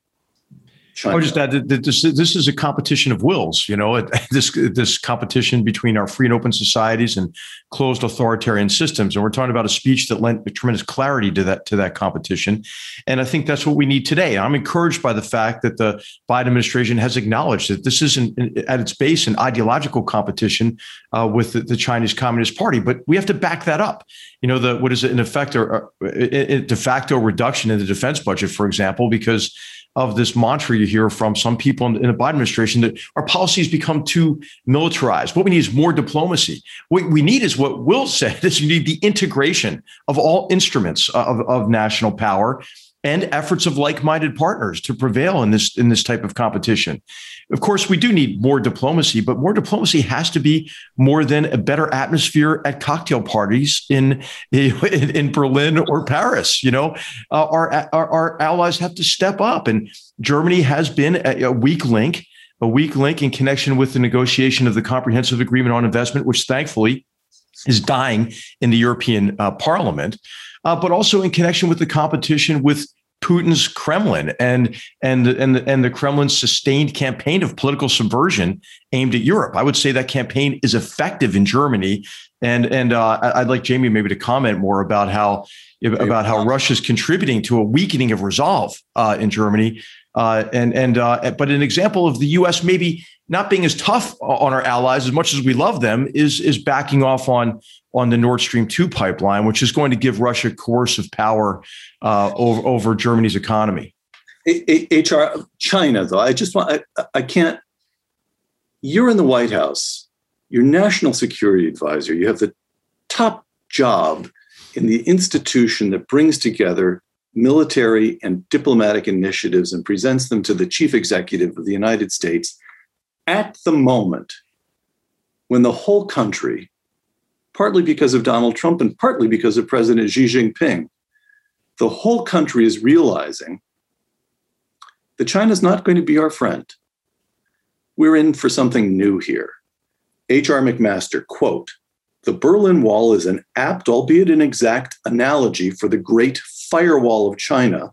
China. I just add that this, this is a competition of wills. You know, (laughs) this this competition between our free and open societies and closed authoritarian systems. And we're talking about a speech that lent tremendous clarity to that to that competition. And I think that's what we need today. I'm encouraged by the fact that the Biden administration has acknowledged that this isn't at its base an ideological competition uh, with the, the, Chinese Communist Party, but we have to back that up. You know, the what is it in effect or, or de facto reduction in the defense budget, for example, because of this mantra you hear from some people in, in the Biden administration that our policies become too militarized. What we need is more diplomacy. What we need is what Will (laughs) said is you need the integration of all instruments uh, of, of national power and efforts of like-minded partners to prevail in this in this type of competition. Of course, we do need more diplomacy, but more diplomacy has to be more than a better atmosphere at cocktail parties in in, in Berlin or Paris. You know, uh, our, our, our allies have to step up, and Germany has been a, a weak link, a weak link in connection with the negotiation of the Comprehensive Agreement on Investment, which thankfully is dying in the European uh, Parliament. Uh, but also in connection with the competition with Putin's Kremlin and and and and the Kremlin's sustained campaign of political subversion aimed at Europe. I would say that campaign is effective in Germany, and and uh, I'd like Jamie maybe to comment more about how about how Russia's contributing to a weakening of resolve uh, in Germany, uh, and and uh, but an example of the U.S. maybe not being as tough on our allies as much as we love them is is backing off on on the Nord Stream 2 pipeline, which is going to give Russia coercive power uh, over, over Germany's economy. HR China, though, I just want, I, I can't. You're in the White House, you're national security advisor, you have the top job in the institution that brings together military and diplomatic initiatives and presents them to the chief executive of the United States at the moment when the whole country partly because of Donald Trump and partly because of President Xi Jinping. The whole country is realizing that China's not going to be our friend. We're in for something new here. H.R. McMaster, quote, the Berlin Wall is an apt, albeit inexact, analogy for the Great Firewall of China,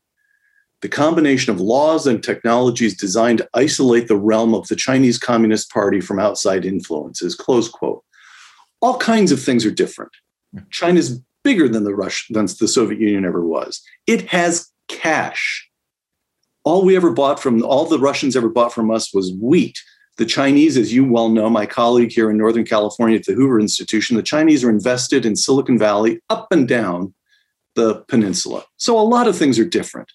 the combination of laws and technologies designed to isolate the realm of the Chinese Communist Party from outside influences, close quote all kinds of things are different. China's bigger than the Rush than the Soviet Union ever was. It has cash. All we ever bought from all the Russians ever bought from us was wheat. The Chinese, as you well know, my colleague here in Northern California at the Hoover Institution, the Chinese are invested in Silicon Valley up and down the peninsula. So a lot of things are different.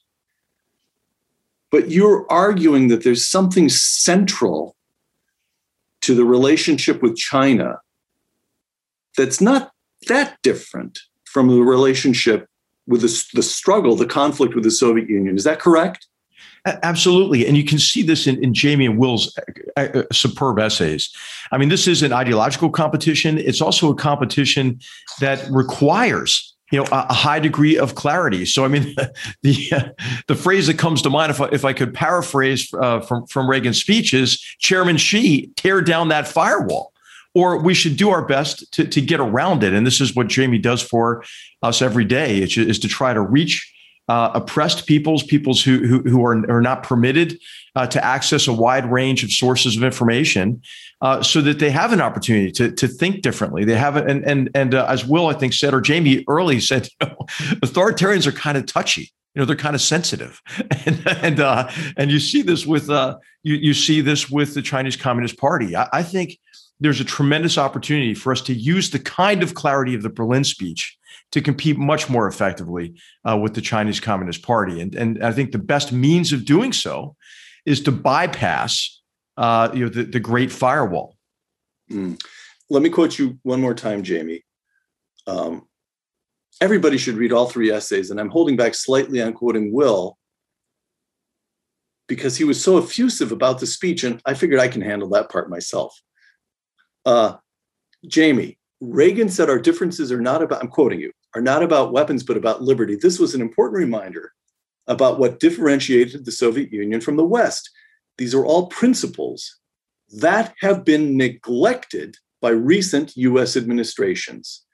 But you're arguing that there's something central to the relationship with China that's not that different from the relationship with the, the struggle, the conflict with the Soviet Union. Is that correct? Absolutely. And you can see this in, in Jamie and Will's uh, uh, superb essays. I mean, this is an ideological competition. It's also a competition that requires you know a, a high degree of clarity. So I mean, (laughs) the uh, the phrase that comes to mind, if I, if I could paraphrase uh, from from Reagan's speech, is Chairman Xi tear down that firewall or we should do our best to, to get around it. And this is what Jamie does for us every day is, is to try to reach uh, oppressed peoples, peoples who, who, who are, are not permitted uh, to access a wide range of sources of information uh, so that they have an opportunity to, to think differently. They have, and, and, and uh, as Will, I think, said, or Jamie early said, (laughs) you know, authoritarians are kind of touchy you know they're kind of sensitive (laughs) and and uh, and you see this with uh, you you see this with the Chinese Communist Party. I, I think there's a tremendous opportunity for us to use the kind of clarity of the Berlin speech to compete much more effectively uh, with the Chinese Communist Party. And, and I think the best means of doing so is to bypass uh, you know, the, the great firewall. Mm. Let me quote you one more time, Jamie. Um, everybody should read all three essays, and I'm holding back slightly on quoting Will because he was so effusive about the speech, and I figured I can handle that part myself. Uh, Jamie, Reagan said our differences are not about, I'm quoting you, are not about weapons, but about liberty. This was an important reminder about what differentiated the Soviet Union from the West. These are all principles that have been neglected by recent US administrations.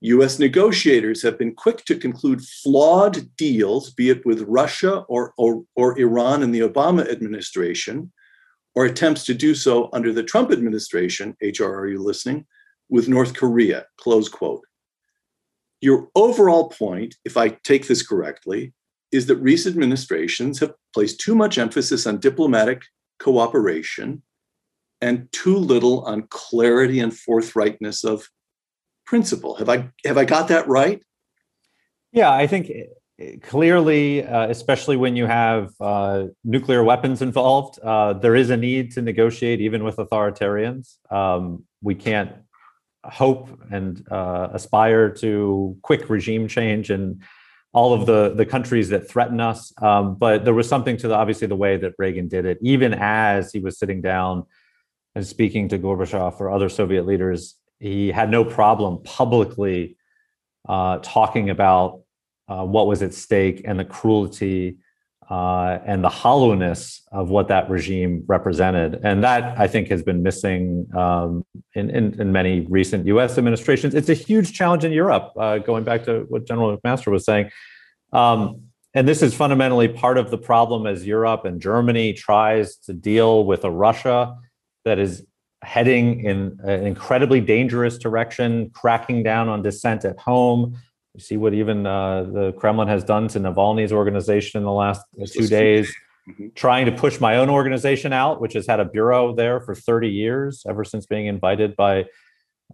US negotiators have been quick to conclude flawed deals, be it with Russia or, or, or Iran in the Obama administration, or attempts to do so under the Trump administration, HR, are you listening, with North Korea, close quote. Your overall point, if I take this correctly, is that recent administrations have placed too much emphasis on diplomatic cooperation and too little on clarity and forthrightness of principle. Have I have I got that right? Yeah, I think clearly, uh, especially when you have uh, nuclear weapons involved, uh, there is a need to negotiate even with authoritarians. Um, we can't hope and uh, aspire to quick regime change in all of the, the countries that threaten us. Um, but there was something to the, obviously the way that Reagan did it, even as he was sitting down and speaking to Gorbachev or other Soviet leaders, he had no problem publicly uh, talking about uh, what was at stake and the cruelty uh, and the hollowness of what that regime represented. And that, I think, has been missing um, in, in, in, many recent US administrations. It's a huge challenge in Europe, uh, going back to what General McMaster was saying. Um, and this is fundamentally part of the problem as Europe and Germany tries to deal with a Russia that is heading in an incredibly dangerous direction, cracking down on dissent at home, you see what even uh, the Kremlin has done to Navalny's organization in the last two days, mm-hmm. trying to push my own organization out, which has had a bureau there for 30 years, ever since being invited by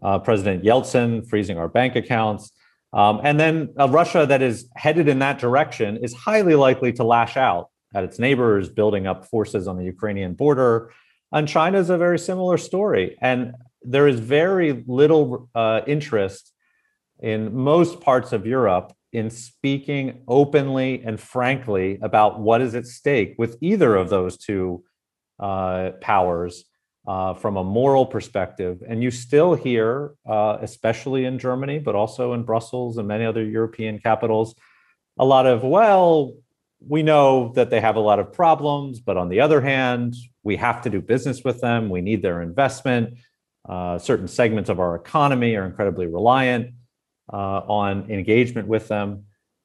uh, President Yeltsin, freezing our bank accounts. Um, and then a Russia that is headed in that direction is highly likely to lash out at its neighbors, building up forces on the Ukrainian border. And China is a very similar story. And there is very little uh, interest in most parts of Europe in speaking openly and frankly about what is at stake with either of those two uh, powers uh, from a moral perspective. And you still hear, uh, especially in Germany, but also in Brussels and many other European capitals, a lot of, well, we know that they have a lot of problems, but on the other hand, we have to do business with them. We need their investment. Uh, certain segments of our economy are incredibly reliant on engagement with them.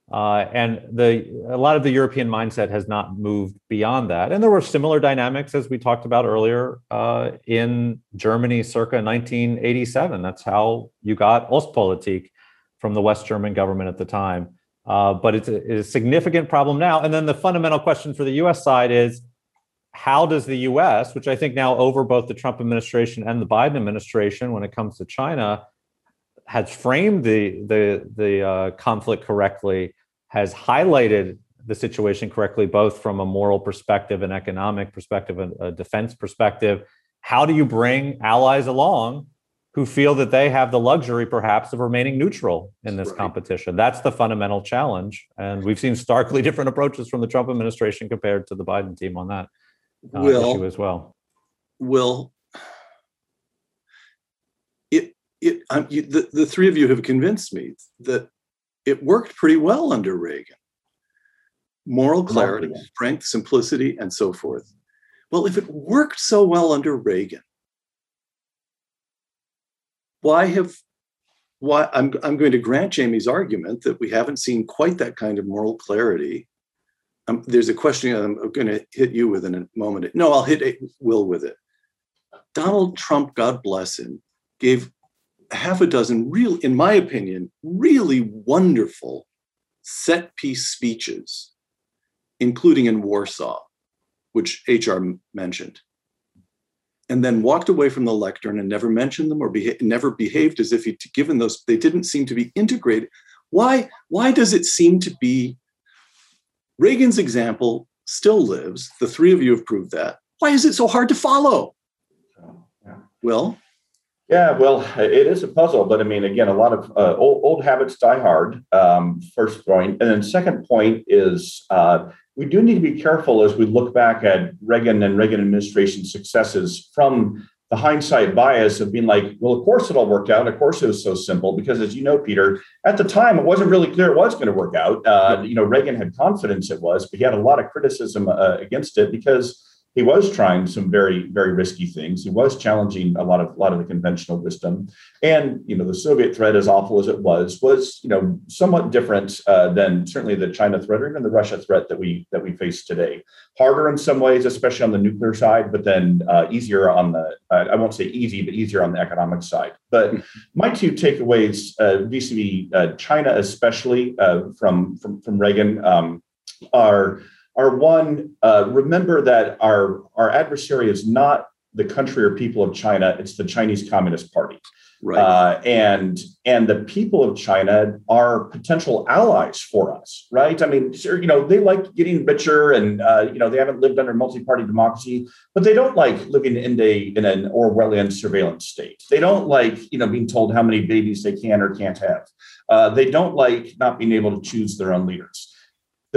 Uh, and the a lot of the European mindset has not moved beyond that. And there were similar dynamics as we talked about earlier uh, in Germany, circa 1987. That's how you got Ostpolitik from the West German government at the time. Uh, but it's a, it's a significant problem now. And then the fundamental question for the U.S. side is how does the U.S., which I think now over both the Trump administration and the Biden administration, when it comes to China, has framed the the the uh, conflict correctly, has highlighted the situation correctly, both from a moral perspective, an economic perspective, and a defense perspective. How do you bring allies along who feel that they have the luxury, perhaps, of remaining neutral in this right. competition? That's the fundamental challenge, and we've seen starkly (laughs) different approaches from the Trump administration compared to the Biden team on that uh, will, issue as well. Will it, um, you, the, the three of you have convinced me that it worked pretty well under Reagan. Moral clarity, strength, simplicity, and so forth. Well, if it worked so well under Reagan, why have why I'm I'm going to grant Jamie's argument that we haven't seen quite that kind of moral clarity. Um, there's a question I'm going to hit you with in a moment. No, I'll hit Will with it. Donald Trump, God bless him, gave half a dozen real, in my opinion, really wonderful set piece speeches, including in Warsaw, which HR mentioned, and then walked away from the lectern and never mentioned them or beha- never behaved as if he'd given those. They didn't seem to be integrated. Why? Why does it seem to be? Reagan's example still lives. The three of you have proved that. Why is it so hard to follow? Well, yeah, well, it is a puzzle, but I mean, again, a lot of uh, old, old, habits die hard. Um, first point, and then second point is uh, we do need to be careful as we look back at Reagan and Reagan administration successes from the hindsight bias of being like, well, of course it all worked out. Of course it was so simple because, as you know, Peter, at the time it wasn't really clear it was going to work out. Uh, you know, Reagan had confidence it was, but he had a lot of criticism uh, against it because he was trying some very very risky things. He was challenging a lot of a lot of the conventional wisdom. And you know the soviet threat as awful as it was was you know somewhat different uh, than certainly the china threat or even the russia threat that we that we face today. Harder in some ways especially on the nuclear side but then uh, easier on the uh, i won't say easy but easier on the economic side. But (laughs) my two takeaways uh, vis-a-vis uh, china especially uh, from from from reagan um, are are one, uh, remember that our, our adversary is not the country or people of China, it's the Chinese Communist Party. Right. Uh, and and the people of China are potential allies for us, right? I mean, sure, you know, they like getting richer, and uh, you know, they haven't lived under multi-party democracy, but they don't like living in a in an Orwellian surveillance state. They don't like you know being told how many babies they can or can't have. Uh, they don't like not being able to choose their own leaders.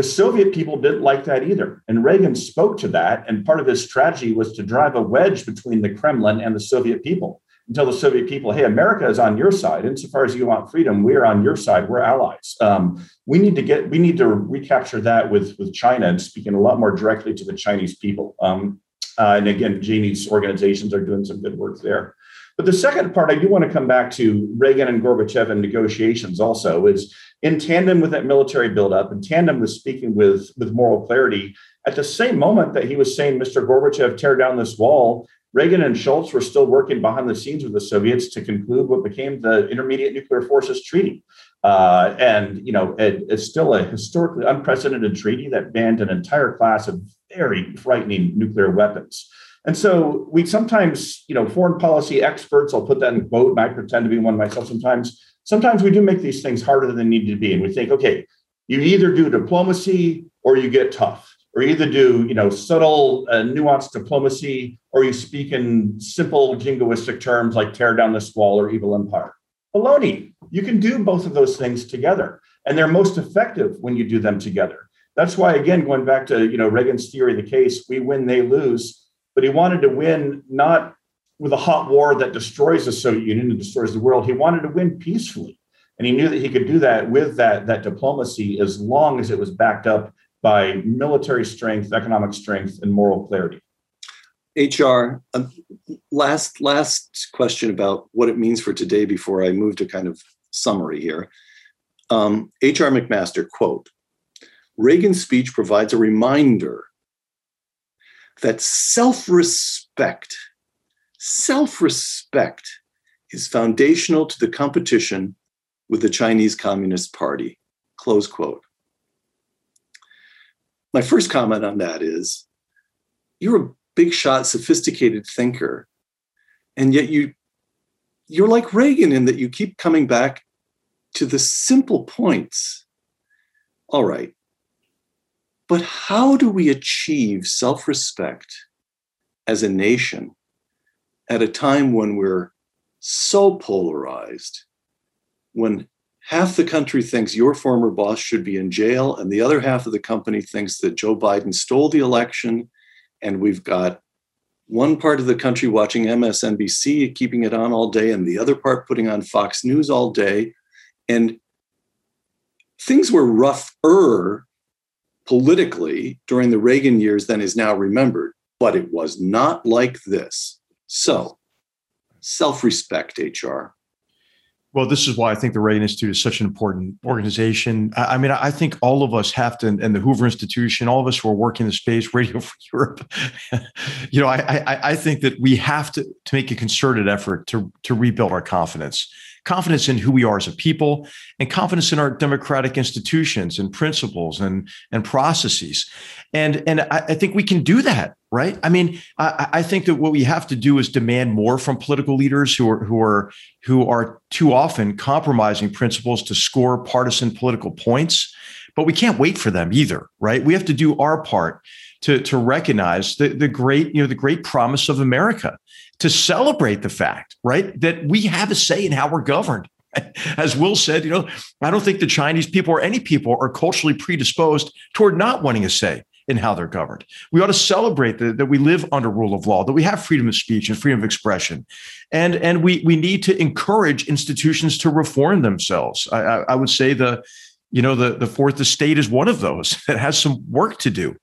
The Soviet people didn't like that either. And Reagan spoke to that. And part of his strategy was to drive a wedge between the Kremlin and the Soviet people tell the Soviet people, hey, America is on your side. Insofar as you want freedom, we're on your side. We're allies. Um, we need to get, we need to recapture that with, with China and speaking a lot more directly to the Chinese people. Um, uh, and again, Jamie's organizations are doing some good work there. But the second part, I do want to come back to Reagan and Gorbachev and negotiations also, is in tandem with that military buildup, in tandem with speaking with, with moral clarity, at the same moment that he was saying, Mr. Gorbachev, tear down this wall, Reagan and Shultz were still working behind the scenes with the Soviets to conclude what became the Intermediate Nuclear Forces Treaty. Uh, and, you know, it, it's still a historically unprecedented treaty that banned an entire class of very frightening nuclear weapons. And so we sometimes, you know, foreign policy experts, I'll put that in quote, and I pretend to be one myself sometimes. Sometimes we do make these things harder than they need to be. And we think, okay, you either do diplomacy or you get tough or you either do you know subtle uh, nuanced diplomacy or you speak in simple jingoistic terms like tear down this wall or evil empire baloney you can do both of those things together and they're most effective when you do them together that's why again going back to you know reagan's theory of the case we win they lose but he wanted to win not with a hot war that destroys the soviet union and destroys the world he wanted to win peacefully and he knew that he could do that with that that diplomacy as long as it was backed up by military strength, economic strength, and moral clarity. HR, um, last last question about what it means for today before I move to kind of summary here. Um, HR McMaster quote: Reagan's speech provides a reminder that self-respect, self-respect, is foundational to the competition with the Chinese Communist Party. Close quote my first comment on that is you're a big shot, sophisticated thinker, and yet you you're like Reagan in that you keep coming back to the simple points. All right. But how do we achieve self respect as a nation at a time when we're so polarized, when half the country thinks your former boss should be in jail, and the other half of the company thinks that Joe Biden stole the election. And we've got one part of the country watching MSNBC, keeping it on all day, and the other part putting on Fox News all day. And things were rougher politically during the Reagan years than is now remembered, but it was not like this. So, self respect, HR. Well, this is why I think the Reagan Institute is such an important organization. I, mean, I think all of us have to, and the Hoover Institution, all of us who are working in the space, Radio Free (laughs) Europe, (laughs) you know, I, I, I think that we have to, to make a concerted effort to, to rebuild our confidence confidence in who we are as a people and confidence in our democratic institutions and principles and, and processes. And, and I, I think we can do that right? I mean, I, I, think that what we have to do is demand more from political leaders who are who are who are too often compromising principles to score partisan political points. But we can't wait for them either, right? We have to do our part to, to recognize the, the great, you know, the great promise of America, to celebrate the fact, right, that we have a say in how we're governed. (laughs) As Will said, you know, I don't think the Chinese people or any people are culturally predisposed toward not wanting a say in how they're governed. We ought to celebrate the, that we live under rule of law, that we have freedom of speech and freedom of expression, and and we we need to encourage institutions to reform themselves. I, I, I would say the you know the the fourth estate is one of those (laughs) that has some work to do.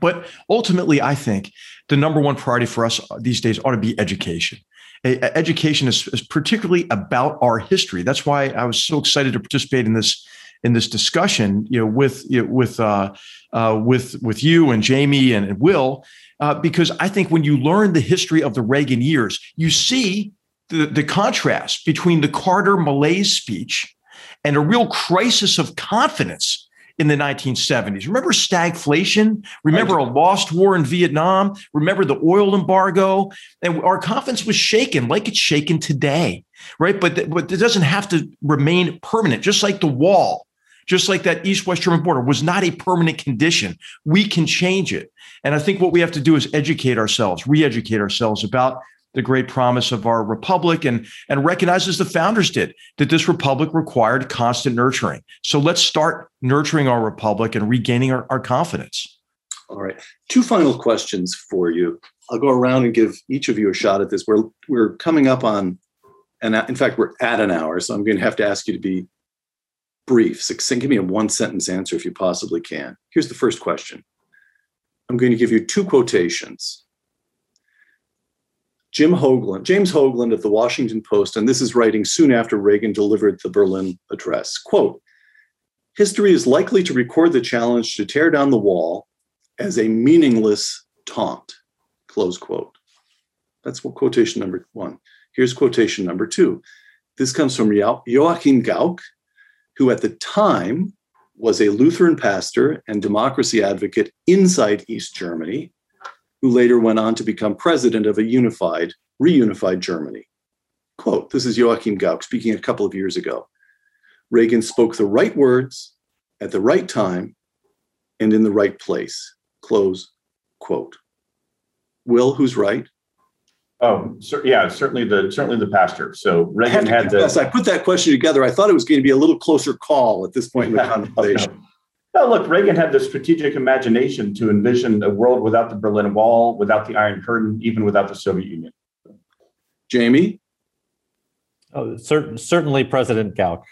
But ultimately, I think the number one priority for us these days ought to be education. Education is, is particularly about our history. That's why I was so excited to participate in this in this discussion, you know, with you know, with uh, uh, with with you and Jamie and, and Will, uh, because I think when you learn the history of the Reagan years, you see the, the contrast between the Carter malaise speech and a real crisis of confidence in the 1970s. Remember stagflation? Remember a lost war in Vietnam? Remember the oil embargo? And our confidence was shaken like it's shaken today, right? But, th- but it doesn't have to remain permanent, just like the wall just like that east west German border was not a permanent condition. We can change it. And I think what we have to do is educate ourselves, re educate ourselves about the great promise of our republic and, and recognize as the founders did that this republic required constant nurturing. So let's start nurturing our republic and regaining our, our confidence. All right. Two final questions for you. I'll go around and give each of you a shot at this. We're we're coming up on and in fact we're at an hour, so I'm going to have to ask you to be brief, succinct. Give me a one sentence answer if you possibly can. Here's the first question I'm going to give you two quotations. Jim Hoagland, James Hoagland of the Washington Post, and this is writing soon after Reagan delivered the Berlin address. Quote, history is likely to record the challenge to tear down the wall as a meaningless taunt, close quote. That's what quotation number one. Here's quotation number two. This comes from Joachim Gauck, who at the time was a Lutheran pastor and democracy advocate inside East Germany, who later went on to become president of a unified, reunified Germany. Quote This is Joachim Gauck speaking a couple of years ago. Reagan spoke the right words at the right time and in the right place. Close quote. Will, who's right? Oh, yeah, certainly the certainly the pastor. So Reagan had the. I put that question together. I thought it was going to be a little closer call at this point in the (laughs) conversation. Well, look, Reagan had the strategic imagination to envision a world without the Berlin Wall, without the Iron Curtain, even without the Soviet Union. Jamie? Oh, cer- certainly President Gauck.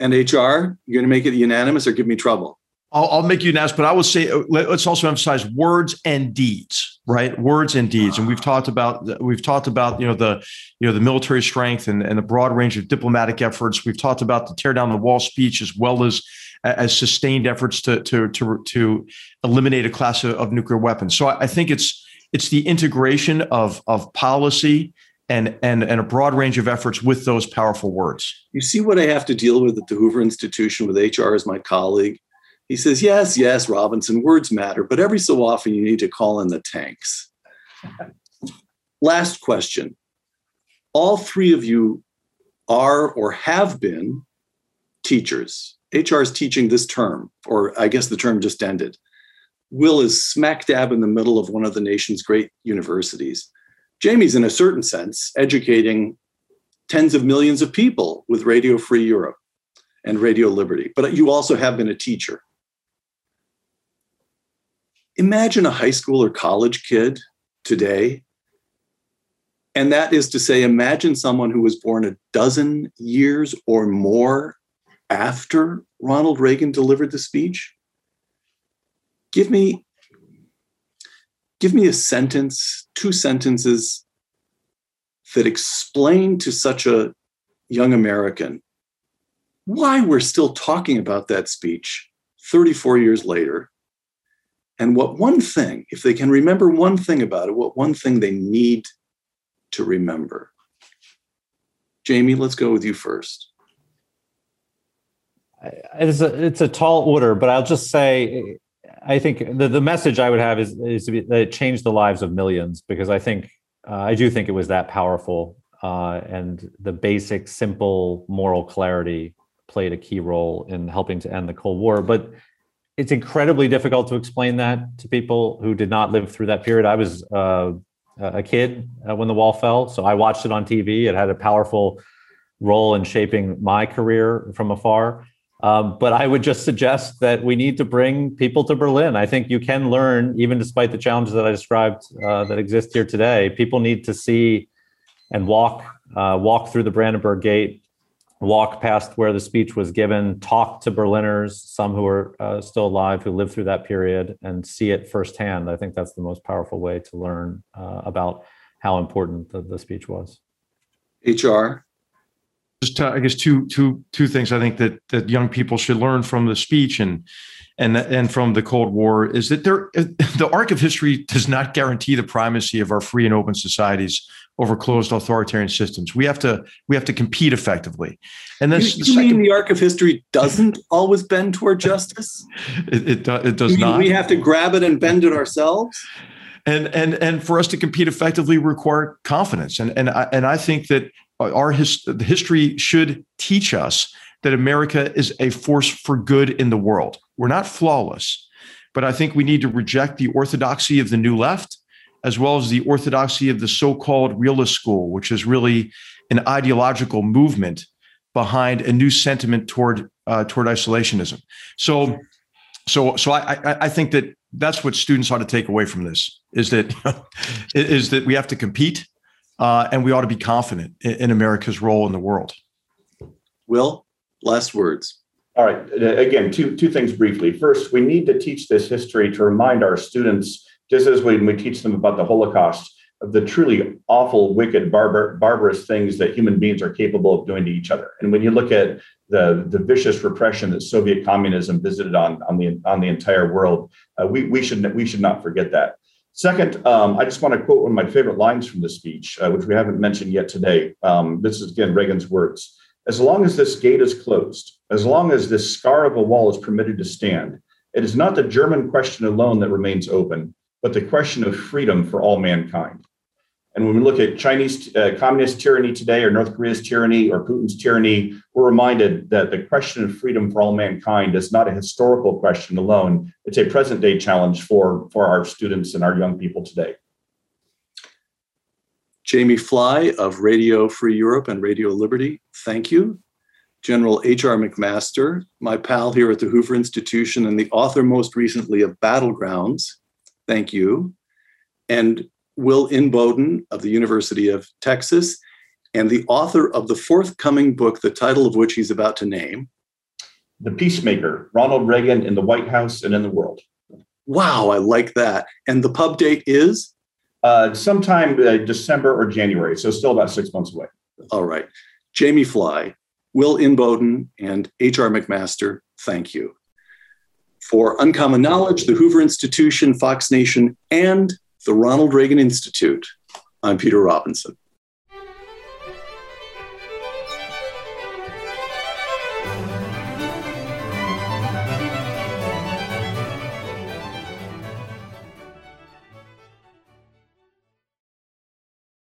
And HR, you're going to make it unanimous or give me trouble? I'll, I'll make you an ask, but I will say uh, let's also emphasize words and deeds, right? Words and deeds, and we've talked about we've talked about you know the you know the military strength and, and the broad range of diplomatic efforts. We've talked about the tear down the wall speech as well as as sustained efforts to to to to eliminate a class of, of nuclear weapons. So I, I think it's it's the integration of of policy and and and a broad range of efforts with those powerful words. You see what I have to deal with at the Hoover Institution with HR as my colleague he says, Yes, yes, Robinson, words matter, but every so often you need to call in the tanks. Last question. All three of you are or have been teachers. HR is teaching this term, or I guess the term just ended. Will is smack dab in the middle of one of the nation's great universities. Jamie's, in a certain sense, educating tens of millions of people with Radio Free Europe and Radio Liberty. But you also have been a teacher imagine a high school or college kid today. And that is to say, imagine someone who was born a dozen years or more after Ronald Reagan delivered the speech. Give me, give me a sentence, two sentences that explain to such a young American why we're still talking about that speech 34 years later and what one thing, if they can remember one thing about it, what one thing they need to remember. Jamie, let's go with you first. It's a, it's a tall order, but I'll just say I think the, the message I would have is, is to be, that it changed the lives of millions because I think uh, I do think it was that powerful uh, and the basic, simple moral clarity played a key role in helping to end the Cold War. But it's incredibly difficult to explain that to people who did not live through that period. I was uh, a kid uh, when the wall fell, so I watched it on TV. It had a powerful role in shaping my career from afar. Um, but I would just suggest that we need to bring people to Berlin. I think you can learn, even despite the challenges that I described uh, that exist here today. People need to see and walk uh, walk through the Brandenburg Gate walk past where the speech was given, talk to Berliners, some who are uh, still alive who lived through that period, and see it firsthand. I think that's the most powerful way to learn uh, about how important the, the speech was. HR. Just I guess two two two things I think that that young people should learn from the speech and and and from the Cold War is that there (laughs) the arc of history does not guarantee the primacy of our free and open societies over closed authoritarian systems. We have to we have to compete effectively. And then you, you second, mean the arc of history doesn't always bend toward justice? (laughs) It it, it does not. We have to grab it and bend it ourselves. And and and for us to compete effectively require confidence. And and I, and I think that our his, history should teach us that America is a force for good in the world. We're not flawless, but I think we need to reject the orthodoxy of the new left as well as the orthodoxy of the so-called realist school, which is really an ideological movement behind a new sentiment toward uh, toward isolationism. So, so, so I, I think that that's what students ought to take away from this is that (laughs) is that we have to compete uh, and we ought to be confident in, in America's role in the world. Will, last words. All right. Again, two two things briefly. First, we need to teach this history to remind our students, just as when we teach them about the Holocaust, of the truly awful, wicked, barbar- barbarous things that human beings are capable of doing to each other. And when you look at the, the vicious repression that Soviet communism visited on, on the on the entire world, uh, we, we should we should not forget that. Second, um, I just want to quote one of my favorite lines from the speech, uh, which we haven't mentioned yet today. Um, this is again Reagan's words. As long as this gate is closed, as long as this scar of a wall is permitted to stand, it is not the German question alone that remains open, but the question of freedom for all mankind. And when we look at Chinese uh, communist tyranny today, or North Korea's tyranny, or Putin's tyranny, we're reminded that the question of freedom for all mankind is not a historical question alone. It's a present day challenge for, for our students and our young people today. Jamie Fly of Radio Free Europe and Radio Liberty, thank you. General H.R. McMaster, my pal here at the Hoover Institution and the author most recently of Battlegrounds, thank you. And Will Inboden of the University of Texas, and the author of the forthcoming book, the title of which he's about to name The Peacemaker Ronald Reagan in the White House and in the World. Wow, I like that. And the pub date is? Uh, sometime uh, December or January, so still about six months away. All right. Jamie Fly, Will Inboden, and H.R. McMaster, thank you. For Uncommon Knowledge, the Hoover Institution, Fox Nation, and the Ronald Reagan Institute. I'm Peter Robinson.